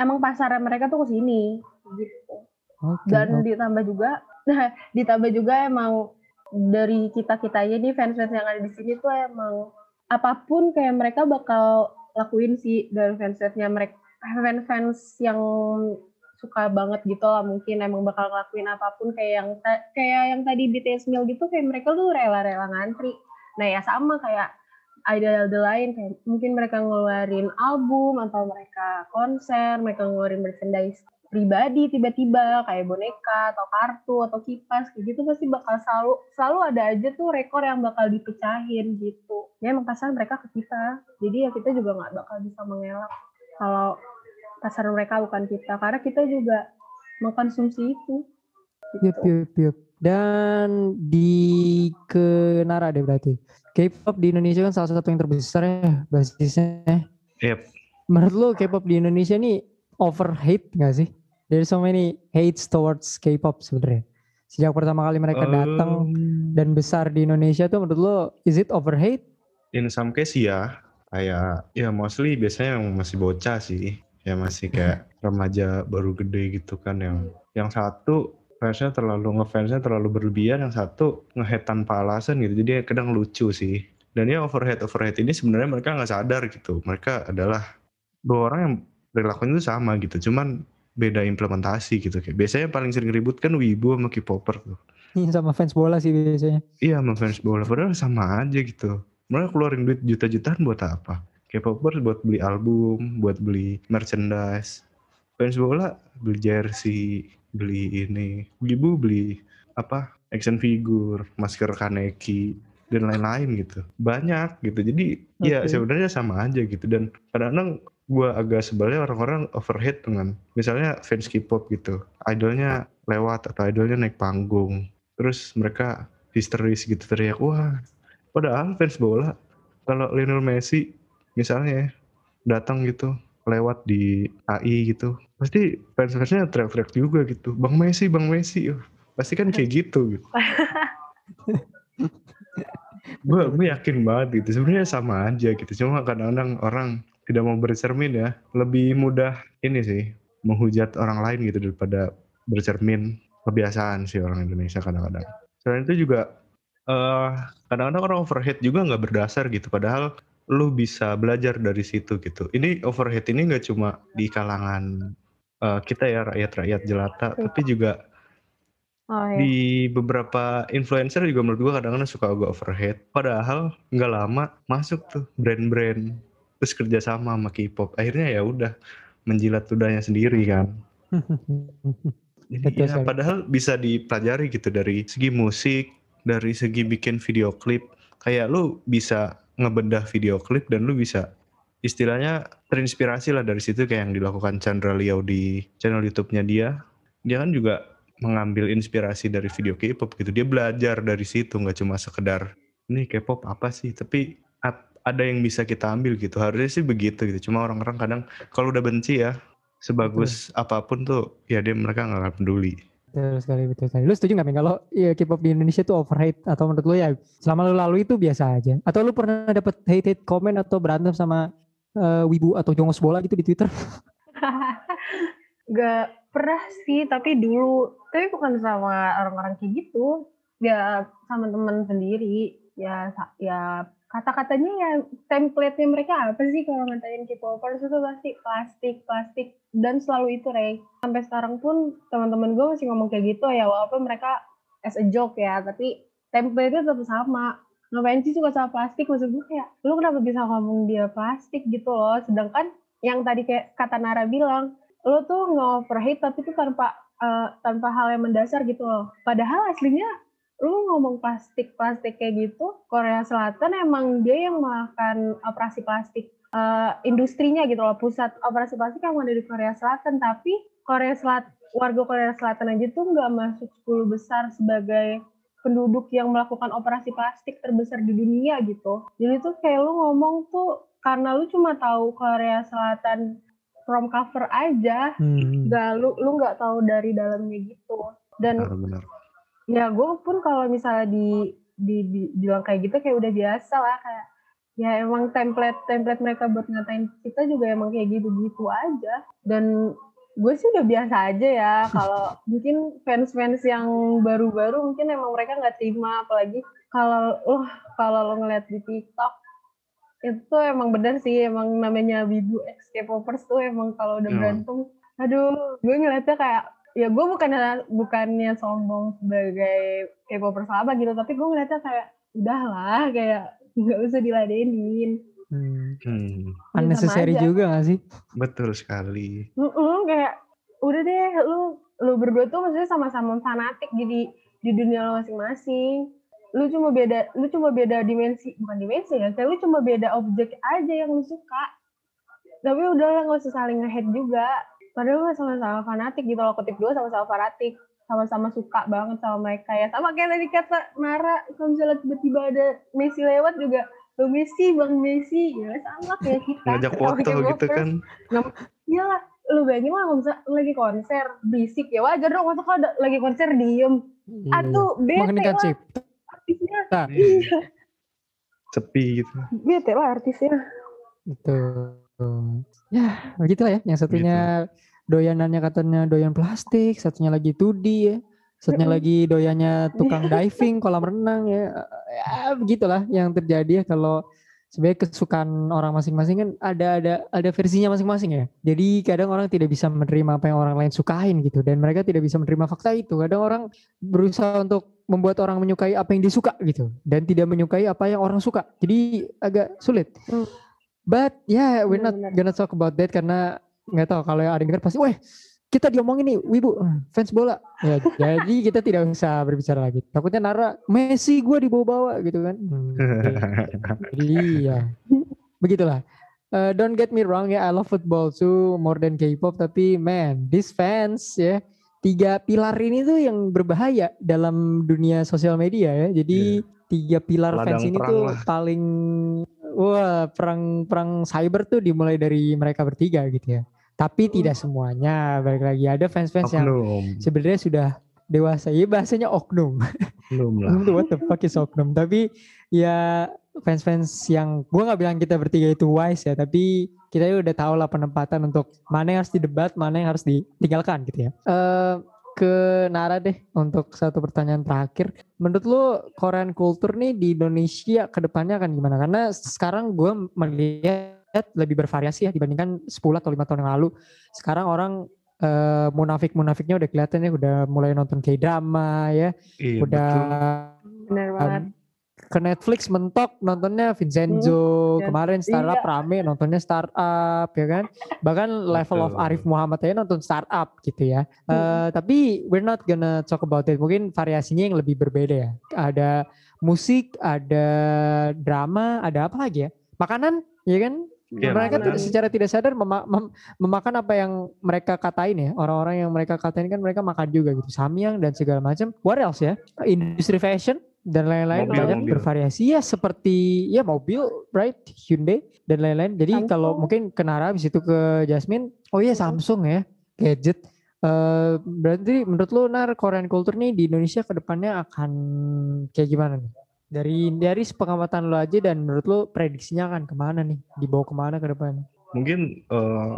emang pasarnya mereka tuh ke sini gitu. Okay, Dan okay. ditambah juga [LAUGHS] Nah, ditambah juga emang dari kita kita aja nih fans-fans yang ada di sini tuh emang apa pun kayak mereka bakal lakuin sih dari fans-fansnya mereka fans-fans yang suka banget gitu lah mungkin emang bakal ngelakuin apa pun kayak yang kayak yang tadi BTS Mil gitu kayak mereka tuh rela-rela ngantri. Nah ya sama kayak idol-idol lain kayak mungkin mereka ngeluarin album atau mereka konser, mereka ngeluarin merchandise pribadi tiba-tiba kayak boneka atau kartu atau kipas kayak gitu pasti bakal selalu selalu ada aja tuh rekor yang bakal dipecahin gitu ya emang pasar mereka ke kita jadi ya kita juga nggak bakal bisa mengelak kalau pasar mereka bukan kita karena kita juga mengkonsumsi itu gitu. Yup, yup, yup. Dan di ke Nara deh berarti. K-pop di Indonesia kan salah satu yang terbesar ya basisnya. Yep. Menurut lo K-pop di Indonesia nih over hate gak sih? There's so many hates towards K-pop sebenarnya. Sejak pertama kali mereka datang Um, dan besar di Indonesia tuh menurut lo is it over hate? in some case ya kayak ya mostly biasanya yang masih bocah sih. Ya masih kayak [LAUGHS] remaja baru gede gitu kan yang yang satu fansnya terlalu ngefansnya terlalu berlebihan yang satu ngehead tanpa alasan gitu. Jadi kadang lucu sih. Dan ya overhead overhead ini sebenarnya mereka nggak sadar gitu. Mereka adalah dua orang yang perilakunya itu sama gitu. Cuman beda implementasi gitu kayak biasanya paling sering ribut kan wibu sama K-popper tuh Sama fans bola sih biasanya. Iya sama fans bola padahal sama aja gitu. Mereka keluarin duit juta-jutaan buat apa? K-popers buat beli album, buat beli merchandise. Fans bola beli jersey, beli ini. Ibu beli apa? Action figure, masker Kaneki dan lain-lain gitu. Banyak gitu. Jadi ya Oke. sebenarnya sama aja gitu dan kadang-kadang gue agak sebalnya orang-orang overhead dengan misalnya fans K-pop gitu. Idolnya lewat atau idolnya naik panggung. Terus mereka histeris gitu teriak wah. Padahal fans bola kalau Lionel Messi misalnya ya, datang gitu lewat di AI gitu pasti fans-fansnya teriak-teriak juga gitu Bang Messi Bang Messi. Pasti kan kayak gitu gitu. [LAUGHS] Gue gue yakin banget gitu sebenarnya sama aja gitu cuma kadang-kadang orang tidak mau bercermin ya lebih mudah ini sih menghujat orang lain gitu daripada bercermin kebiasaan sih orang Indonesia kadang-kadang. Selain itu juga eh kadang-kadang orang overhead juga nggak berdasar gitu. Padahal lu bisa belajar dari situ gitu. Ini overhead ini nggak cuma di kalangan eh, kita ya rakyat-rakyat jelata, tapi juga oh ya di beberapa influencer juga menurut gua kadang-kadang suka agak overhead. Padahal nggak lama masuk tuh brand-brand terus kerjasama sama K-pop. Akhirnya ya udah menjilat ludahnya sendiri kan. [LAUGHS] Jadi ya, padahal bisa dipelajari gitu dari segi musik, dari segi bikin video klip. Kayak lu bisa ngebedah video klip dan lu bisa istilahnya terinspirasi lah dari situ kayak yang dilakukan Chandra Liao di channel YouTube-nya dia. Dia kan juga mengambil inspirasi dari video K-pop gitu. Dia belajar dari situ nggak cuma sekedar ini K-pop apa sih, tapi at- ada yang bisa kita ambil gitu. Harusnya sih begitu gitu. Cuma orang-orang kadang kalau udah benci ya sebagus apa pun tuh ya dia mereka nggak akan peduli. Betul sekali, betul sekali. Lu setuju nggak Ming kalau ya, K-pop di Indonesia tuh overhype atau menurut lu ya selama lu lalu itu biasa aja? Atau lu pernah dapet hate hate comment atau berantem sama eh, wibu atau jongos bola gitu di Twitter? [LAUGHS] Gak pernah sih, tapi dulu. Tapi bukan sama orang-orang kayak gitu. Ya sama teman sendiri. Ya ya kata-katanya ya template-nya mereka apa sih kalau ngatain K-popers itu pasti plastik, plastik. Dan selalu itu, Rey. Sampai sekarang pun teman-teman gue masih ngomong kayak gitu ya. Walaupun mereka as a joke ya. Tapi template-nya tetap sama. Ngapain sih suka sama plastik? Maksud gue kayak, lu kenapa bisa ngomong dia plastik gitu loh. Sedangkan yang tadi kayak kata Nara bilang, lo tuh nge-overhate tapi tuh tanpa eh, tanpa hal yang mendasar gitu loh. Padahal aslinya lu ngomong plastik-plastik kayak gitu, Korea Selatan emang dia yang melakukan operasi plastik eh, industrinya gitu loh, pusat operasi plastik yang ada di Korea Selatan, tapi Korea Selatan warga Korea Selatan aja tuh nggak masuk 10 besar sebagai penduduk yang melakukan operasi plastik terbesar di dunia gitu. Jadi tuh kayak lu ngomong tuh karena lu cuma tahu Korea Selatan from cover aja, Hmm. nggak lu lu nggak tahu dari dalamnya gitu. Dan Benar-benar. Ya gue pun kalau misalnya di, di, di bilang kayak gitu kayak udah biasa lah kayak ya emang template template mereka buat ngatain kita juga emang kayak gitu-gitu aja dan gue sih udah biasa aja ya [LAUGHS] kalau mungkin fans-fans yang baru-baru mungkin emang mereka nggak terima apalagi kalau lo kalau lo ngeliat di TikTok itu emang bener sih emang namanya wibu ex K-popers tuh emang kalau udah Hmm. berantem aduh gue ngeliatnya kayak ya gue bukannya bukannya sombong sebagai K-popers apa gitu tapi gue ngeliatnya kayak udahlah kayak nggak usah diladenin Hmm. Hmm, Ya, Unnecessary juga gak sih? betul sekali. Mm-mm, kayak udah deh lu lu berdua tuh maksudnya sama-sama fanatik jadi di dunia lo masing-masing lu cuma beda lu cuma beda dimensi bukan dimensi ya kayak lu cuma beda objek aja yang lu suka tapi udahlah nggak usah saling nge juga padahal sama-sama fanatik gitu loh kutip dua sama-sama fanatik sama-sama suka banget sama mereka ya sama kayak tadi kata Nara kalau misalnya tiba-tiba ada Messi lewat juga Bang Messi, Bang Messi, ya sama kayak kita. Ngajak foto gitu kan. Iya lah, lu bayangin lah kalau lagi konser, berisik ya wajar dong, masa kalau ada- lagi konser diem. Iya. Aduh, bete Menghentikan lah artisnya. Nah, Iya, Sepi gitu. bete lah artisnya. Itu. Ya, begitulah ya. Yang satunya doyanannya katanya doyan plastik, satunya lagi 2D ya. Satunya lagi doyannya tukang diving, kolam renang ya. Ya, begitulah yang terjadi ya kalau sebenarnya kesukaan orang masing-masing kan ada ada ada versinya masing-masing ya. Jadi kadang orang tidak bisa menerima apa yang orang lain sukain gitu dan mereka tidak bisa menerima fakta itu. Kadang orang berusaha untuk membuat orang menyukai apa yang disuka gitu dan tidak menyukai apa yang orang suka. Jadi agak sulit. Hmm. But yeah, we're not Benar-benar. gonna talk about that karena nggak tahu kalau yang ada yang denger pasti, weh kita diomongin nih, wibu fans bola. Ya, [LAUGHS] jadi kita tidak usah berbicara lagi. Takutnya Nara Messi gue dibawa-bawa gitu kan. Hmm, [LAUGHS] jadi ya begitulah. Uh, don't get me wrong ya, I love football too more than K-pop. Tapi man, these fans ya tiga pilar ini tuh yang berbahaya dalam dunia sosial media ya. Jadi tiga pilar Ladang fans ini tuh lah. paling wah perang perang cyber tuh dimulai dari mereka bertiga gitu ya. Tapi tidak semuanya. Balik lagi ada fans-fans yang sebenarnya sudah dewasa. Ya bahasanya oknum. Oknum lah. Oknum tuh what the fuck is oknum. Tapi ya fans-fans yang gue nggak bilang kita bertiga itu wise ya, tapi kita udah tahu lah penempatan untuk mana yang harus didebat, mana yang harus ditinggalkan gitu ya. Eh ke Nara deh untuk satu pertanyaan terakhir. Menurut lo Korean culture nih di Indonesia ke depannya akan gimana? Karena sekarang gue melihat lebih bervariasi ya dibandingkan 10 atau 5 tahun yang lalu. Sekarang orang eh, munafik-munafiknya udah kelihatan ya udah mulai nonton K-drama ya, Iya, udah betul. Benar banget. Ke Netflix mentok nontonnya Vincenzo Hmm, kemarin startup iya. rame nontonnya startup ya kan? Bahkan level of. Arif Muhammad aja nonton startup gitu ya. Eh, tapi we're not gonna talk about it. Mungkin variasinya yang lebih berbeda ya. Ada musik ada drama ada apa lagi ya? Makanan ya kan? Iya, mereka tidak secara tidak sadar mema- mem- memakan apa yang mereka katain ya. Orang-orang yang mereka katain kan mereka makan juga gitu. Samyang dan segala macam. What else ya? Industri fashion dan lain-lain Mobil, banyak mobil. bervariasi. Ya seperti ya mobil right? Hyundai dan lain-lain. Jadi Samsung. kalau mungkin ke Nara habis itu ke Jasmine. Oh iya. Samsung. Ya gadget. Eh, berarti menurut lu Nar Korean culture nih di Indonesia ke depannya akan kayak gimana nih? Dari dari pengamatan lo aja dan menurut lo prediksinya akan ke mana nih? Dibawa ke mana ke depannya Mungkin eh,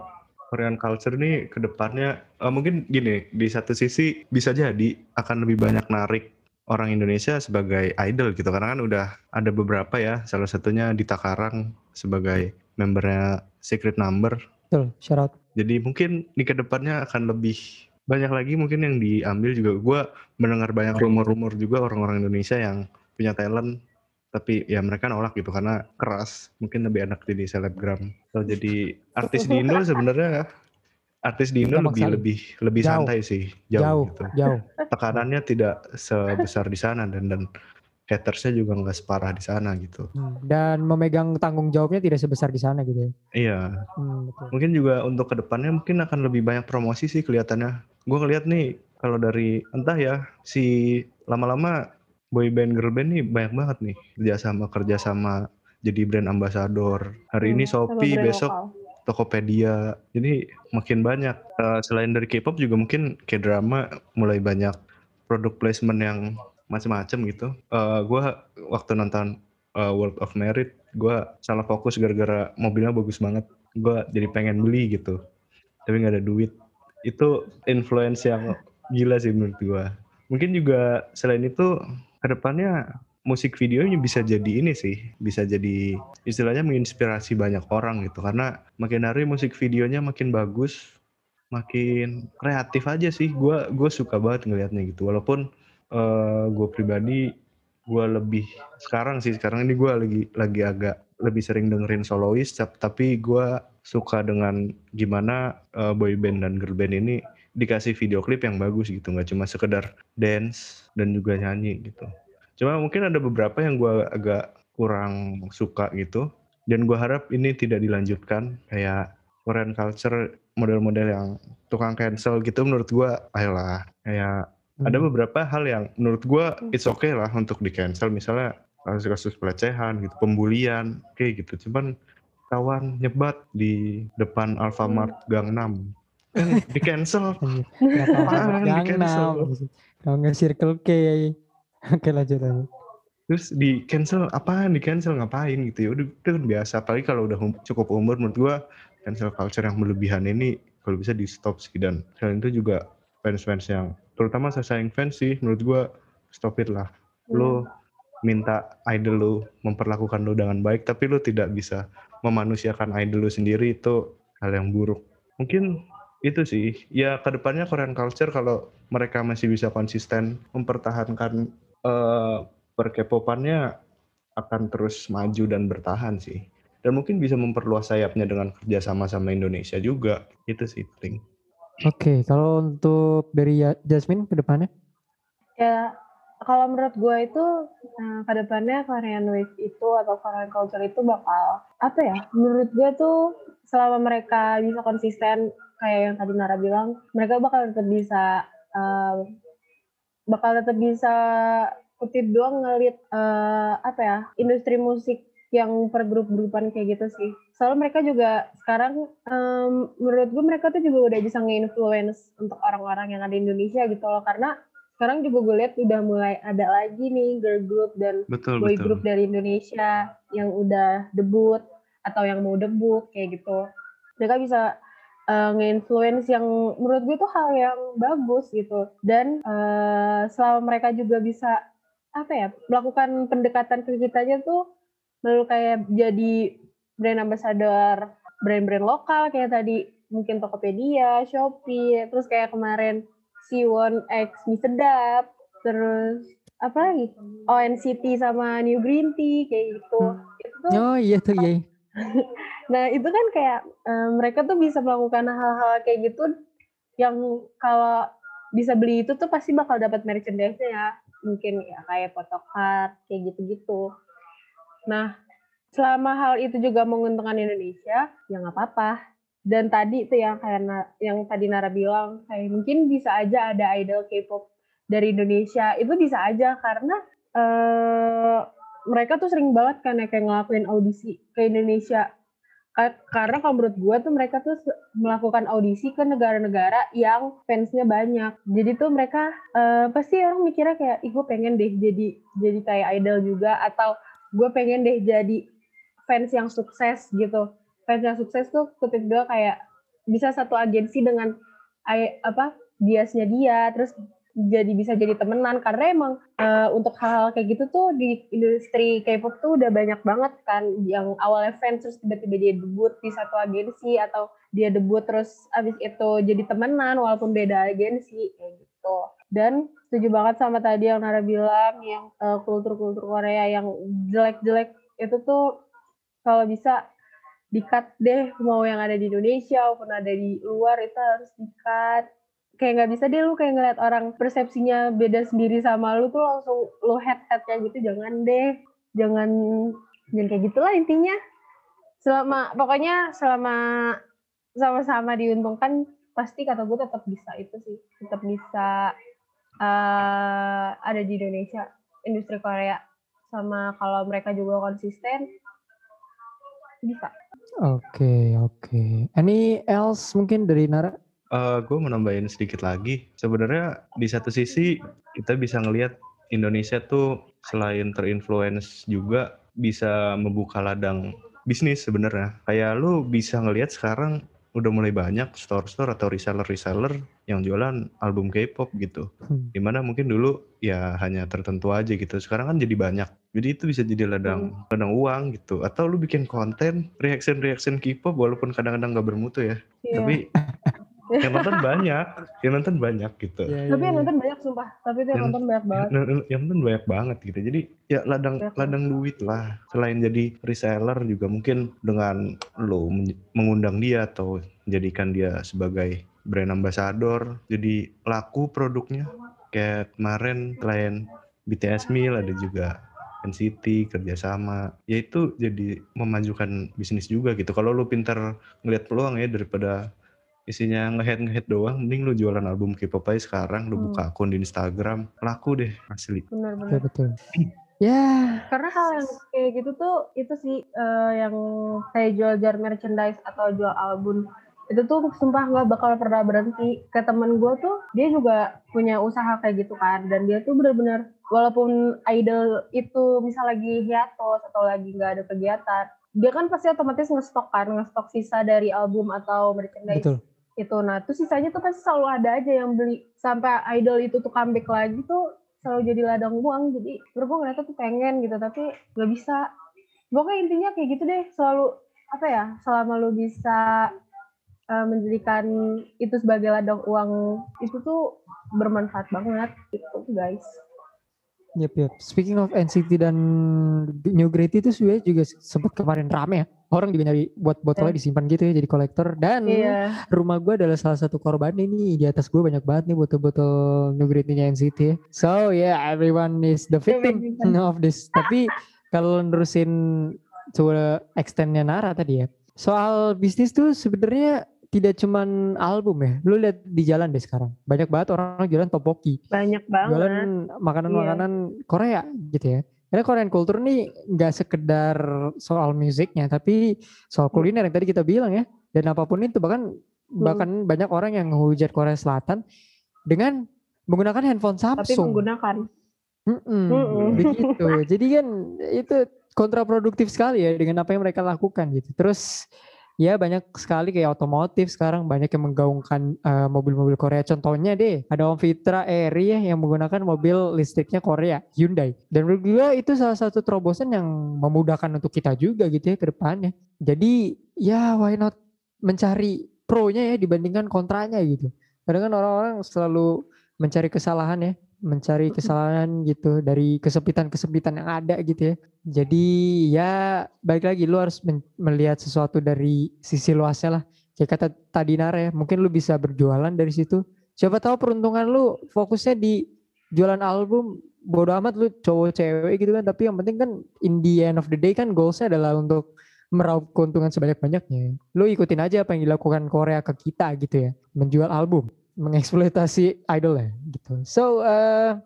Korean culture nih ke depannya eh, mungkin gini, di satu sisi bisa jadi akan lebih banyak narik orang Indonesia sebagai idol gitu karena kan udah ada beberapa ya, salah satunya Dita Karang sebagai membernya Secret Number. betul out Jadi mungkin di ke depannya akan lebih banyak lagi mungkin yang diambil juga. Gue mendengar banyak rumor-rumor juga orang-orang Indonesia yang punya talent tapi ya mereka nolak gitu karena keras mungkin lebih enak jadi selebgram atau jadi artis di Indo sebenarnya artis di Indo lebih lebih lebih Jauh. santai sih jauh, jauh gitu jauh tekanannya tidak sebesar di sana dan dan hatersnya juga nggak separah di sana gitu Hmm, dan memegang tanggung jawabnya tidak sebesar di sana gitu ya iya Hmm, betul. mungkin juga untuk ke depannya mungkin akan lebih banyak promosi sih kelihatannya. Gue ngeliat nih kalau dari entah ya si lama-lama boy band girl band nih banyak banget nih kerjasama kerjasama jadi brand ambassador. Hari ini Hmm, sama Shopee, besok lokal. Tokopedia. Jadi makin banyak. Eh, selain dari K-pop juga mungkin kayak drama mulai banyak produk placement yang macam-macam gitu. Eh gue waktu nonton eh, World of Merit, gue salah fokus gara-gara mobilnya bagus banget. Gue jadi pengen beli gitu, tapi nggak ada duit. Itu influence yang gila sih menurut gue. Mungkin juga selain itu ke depannya musik videonya bisa jadi ini sih, bisa jadi istilahnya menginspirasi banyak orang gitu. Karena makin hari musik videonya makin bagus, makin kreatif aja sih. Gue gue suka banget ngelihatnya gitu. Walaupun eh gue pribadi gue lebih sekarang sih sekarang ini gue lagi lagi agak lebih sering dengerin soloist tapi gue suka dengan gimana uh, boy band dan girl band ini dikasih video klip yang bagus gitu nggak cuma sekedar dance dan juga nyanyi gitu cuma mungkin ada beberapa yang gue agak kurang suka gitu. Dan gue harap ini tidak dilanjutkan. Kayak Korean culture model-model yang tukang cancel gitu menurut gue ayolah. Kayak hmm. ada beberapa hal yang menurut gue it's okay lah untuk di cancel misalnya kasus-kasus pelecehan gitu pembulian kayak gitu. Cuman kawan nyebat di depan Alfamart hmm. Gang 6 [LAUGHS] eh, di cancel apaan di cancel kalau nggak Circle K oke lanjut lanjut. Terus di cancel apaan di cancel ngapain gitu ya? Udah itu kan biasa. Apalagi kalau udah um, cukup umur menurut gua cancel culture yang berlebihan ini kalau bisa di stop sih. Dan selain itu juga fans-fans yang terutama saya sayang fans sih menurut gua stop it lah. Lo hmm. minta idol lo memperlakukan lo dengan baik tapi lo tidak bisa memanusiakan idol lu sendiri itu hal yang buruk. Mungkin itu sih. Ya ke depannya Korean culture kalau mereka masih bisa konsisten mempertahankan uh, perkepopannya akan terus maju dan bertahan sih dan mungkin bisa memperluas sayapnya dengan kerjasama sama Indonesia juga itu sih paling. Oke, okay, kalau untuk dari Jasmine ke depannya? Ya, kalau menurut gue itu nah, ke depannya Korean Wave itu atau Korean Culture itu bakal apa ya? Menurut gue tuh selama mereka bisa konsisten kayak yang tadi Nara bilang, mereka bakal tetap bisa uh, bakal tetap bisa kutip doang ngelit uh, apa ya industri musik yang per grup-grupan kayak gitu sih. Soalnya mereka juga sekarang um, menurut gue mereka tuh juga udah bisa nge-influence untuk orang-orang yang ada di Indonesia gitu loh karena sekarang juga gue lihat udah mulai ada lagi nih girl group dan betul, boy betul. group dari Indonesia yang udah debut atau yang mau debut kayak gitu. Mereka bisa uh, nge-influence yang menurut gue tuh hal yang bagus gitu. Dan uh, selama mereka juga bisa apa ya melakukan pendekatan ke kita aja tuh lalu kayak jadi brand ambassador brand-brand lokal kayak tadi mungkin Tokopedia, Shopee, terus kayak kemarin Siwon X mie sedap terus apa lagi oh NCT sama New Green Tea kayak gitu hmm. itu tuh, oh iya tuh iya nah itu kan kayak um, mereka tuh bisa melakukan hal-hal kayak gitu yang kalau bisa beli itu tuh pasti bakal dapat merchandise ya. Mungkin ya kayak photocard kayak gitu-gitu. Nah selama hal itu juga menguntungkan Indonesia ya nggak apa-apa. Dan tadi itu yang kayak yang tadi Nara bilang kayak mungkin bisa aja ada idol K-pop dari Indonesia. Itu bisa aja karena uh, mereka tuh sering banget kan ya kayak ngelakuin audisi ke Indonesia. Karena kalau menurut gue tuh mereka tuh melakukan audisi ke negara-negara yang fansnya banyak. Jadi tuh mereka uh, pasti orang mikirnya kayak ih gue pengen deh jadi jadi kayak idol juga atau gue pengen deh jadi fans yang sukses gitu. Fans yang sukses tuh kutip gue kayak bisa satu agensi dengan apa biasnya dia terus jadi bisa jadi temenan. Karena emang uh, untuk hal-hal kayak gitu tuh di industri K-pop tuh udah banyak banget kan. Yang awalnya fans terus tiba-tiba dia debut di satu agensi atau dia debut terus abis itu jadi temenan walaupun beda agensi kayak gitu. Dan setuju banget sama tadi yang Nara bilang yang uh, kultur-kultur Korea yang jelek-jelek itu tuh kalau bisa dikat deh. Mau yang ada di Indonesia maupun ada di luar itu harus dikat kayak nggak bisa deh lu kayak ngeliat orang persepsinya beda sendiri sama lu tuh langsung lu head head kayak gitu jangan deh jangan jangan kayak gitulah intinya selama pokoknya selama sama-sama diuntungkan pasti kata gue tetap bisa itu sih tetap bisa uh, ada di Indonesia industri Korea sama kalau mereka juga konsisten bisa Oke, oke. Any else mungkin dari Nara? Uh, gue mau nambahin sedikit lagi. Sebenarnya di satu sisi kita bisa ngelihat Indonesia tuh selain terinfluence juga bisa membuka ladang bisnis sebenarnya. Kayak lu bisa ngelihat sekarang udah mulai banyak store-store atau reseller-reseller yang jualan album K-pop gitu. Hmm. Di mana mungkin dulu ya hanya tertentu aja gitu. Sekarang kan jadi banyak. Jadi itu bisa jadi ladang hmm. ladang uang gitu. Atau lu bikin konten reaction-reaction K-pop walaupun kadang-kadang nggak bermutu ya. Yeah. Tapi [LAUGHS] yang nonton banyak yang nonton banyak gitu. Ya, Tapi ya, yang ya. nonton banyak sumpah. Tapi itu yang Yang- nonton banyak banget. yang, yang nonton banyak banget gitu. Jadi ya ladang Banyak ladang duit lah. Selain jadi reseller juga mungkin dengan lo men- mengundang dia atau menjadikan dia sebagai brand ambassador jadi laku produknya. Kayak kemarin klien BTS Meal ada juga NCT kerjasama. Ya itu jadi memajukan bisnis juga gitu. Kalau lu pintar ngeliat peluang ya daripada isinya ngehead ngehead doang mending lu jualan album K-pop aja sekarang lu Hmm. buka akun di Instagram laku deh asli Ya, Benar-benar. betul. Ya, Karena hal yang kayak gitu tuh itu sih eh, yang kayak jual-jual merchandise atau jual album itu tuh sumpah nggak bakal pernah berhenti. Ke temen gue tuh dia juga punya usaha kayak gitu kan dan dia tuh bener-bener walaupun idol itu misal lagi hiatus atau lagi nggak ada kegiatan dia kan pasti otomatis ngestok kan ngestok sisa dari album atau merchandise betul. Itu nah tuh sisanya tuh pasti selalu ada aja yang beli. Sampai idol itu tuh comeback lagi tuh selalu jadi ladang uang jadi menurut gue tuh pengen gitu tapi nggak bisa. Pokoknya intinya kayak gitu deh. Selalu apa ya selama lu bisa eh, menjadikan itu sebagai ladang uang itu tuh bermanfaat banget. Gitu guys Yep, yep. Speaking of NCT dan New Great itu sebenarnya juga sempat kemarin rame ya. Orang juga nyari buat botolnya disimpan gitu ya jadi kolektor dan iya rumah gue adalah salah satu korban ini di atas gue banyak banget nih botol-botol New Great-nya NCT ya. So yeah, everyone is the victim of this. Tapi kalau nerusin to extendnya Nara tadi ya. Soal bisnis tuh sebenarnya tidak cuman album ya. Lu lihat di jalan deh sekarang. Banyak banget orang jualan topoki banyak banget jualan makanan-makanan Korea gitu ya. Karena Korean culture nih nggak sekedar soal musiknya, tapi soal kuliner yang tadi kita bilang ya. Dan apa pun itu bahkan bahkan banyak orang yang menghujat Korea Selatan dengan menggunakan handphone tapi Samsung. menggunakan Mm-mm, Mm-mm. begitu. [LAUGHS] Jadi kan itu kontraproduktif sekali ya dengan apa yang mereka lakukan gitu. Terus ya banyak sekali kayak otomotif sekarang banyak yang menggaungkan eh, mobil-mobil Korea. Contohnya deh ada Om Fitra Eri ya yang menggunakan mobil listriknya Korea Hyundai. Dan menurut itu salah satu terobosan yang memudahkan untuk kita juga gitu ya ke depannya. Jadi ya why not mencari pro-nya ya dibandingkan kontranya gitu. Kadang kan orang-orang selalu mencari kesalahan ya mencari kesalahan gitu dari kesempitan-kesempitan yang ada gitu ya. Jadi ya balik lagi lu harus melihat sesuatu dari sisi luasnya lah. Kayak kata tadi Nara ya, mungkin lu bisa berjualan dari situ. Siapa tahu peruntungan lu fokusnya di jualan album bodo amat lu cowok cewek gitu kan tapi yang penting kan in the end of the day kan goalsnya adalah untuk meraup keuntungan sebanyak-banyaknya. Lu ikutin aja apa yang dilakukan Korea ke kita gitu ya, menjual album mengeksploitasi idol ya gitu. So uh,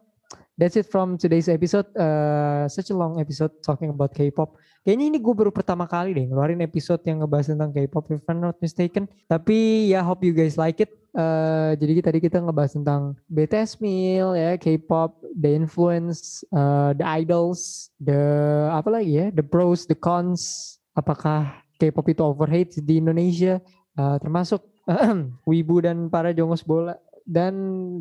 that's it from today's episode. Uh, such a long episode talking about K-pop. Kayaknya ini gue baru pertama kali deh ngeluarin episode yang ngebahas tentang K-pop if I'm not mistaken. Tapi ya hope you guys like it. Uh, jadi tadi kita ngebahas tentang BTS Meal ya, K-pop, the influence, uh, the idols, the apa lagi ya, the pros, the cons. Apakah K-pop itu overrated di Indonesia? Uh, termasuk Wibu dan para jongos bola dan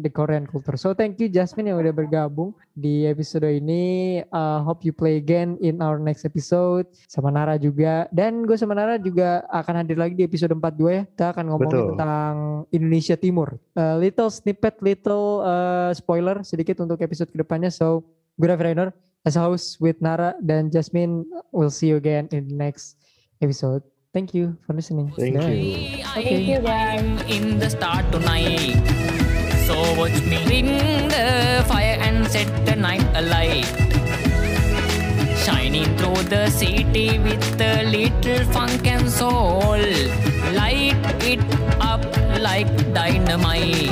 the Korean culture. So thank you Jasmine yang udah bergabung di episode ini. Uh, hope you play again in our next episode sama Nara juga. Dan gue sama Nara juga akan hadir lagi di episode 42 ya. Kita akan ngomongin Betul. tentang Indonesia Timur. Uh, little snippet, little uh, spoiler sedikit untuk episode ke depannya. So good afternoon as a host with Nara dan Jasmine. We'll see you again in the next episode. Thank you for listening. Thank Bye. you. Thank you, guys. I'm in the start tonight. So watch me bring the fire and set the night alight. Shining through the city with a little funk and soul. Light it up like dynamite.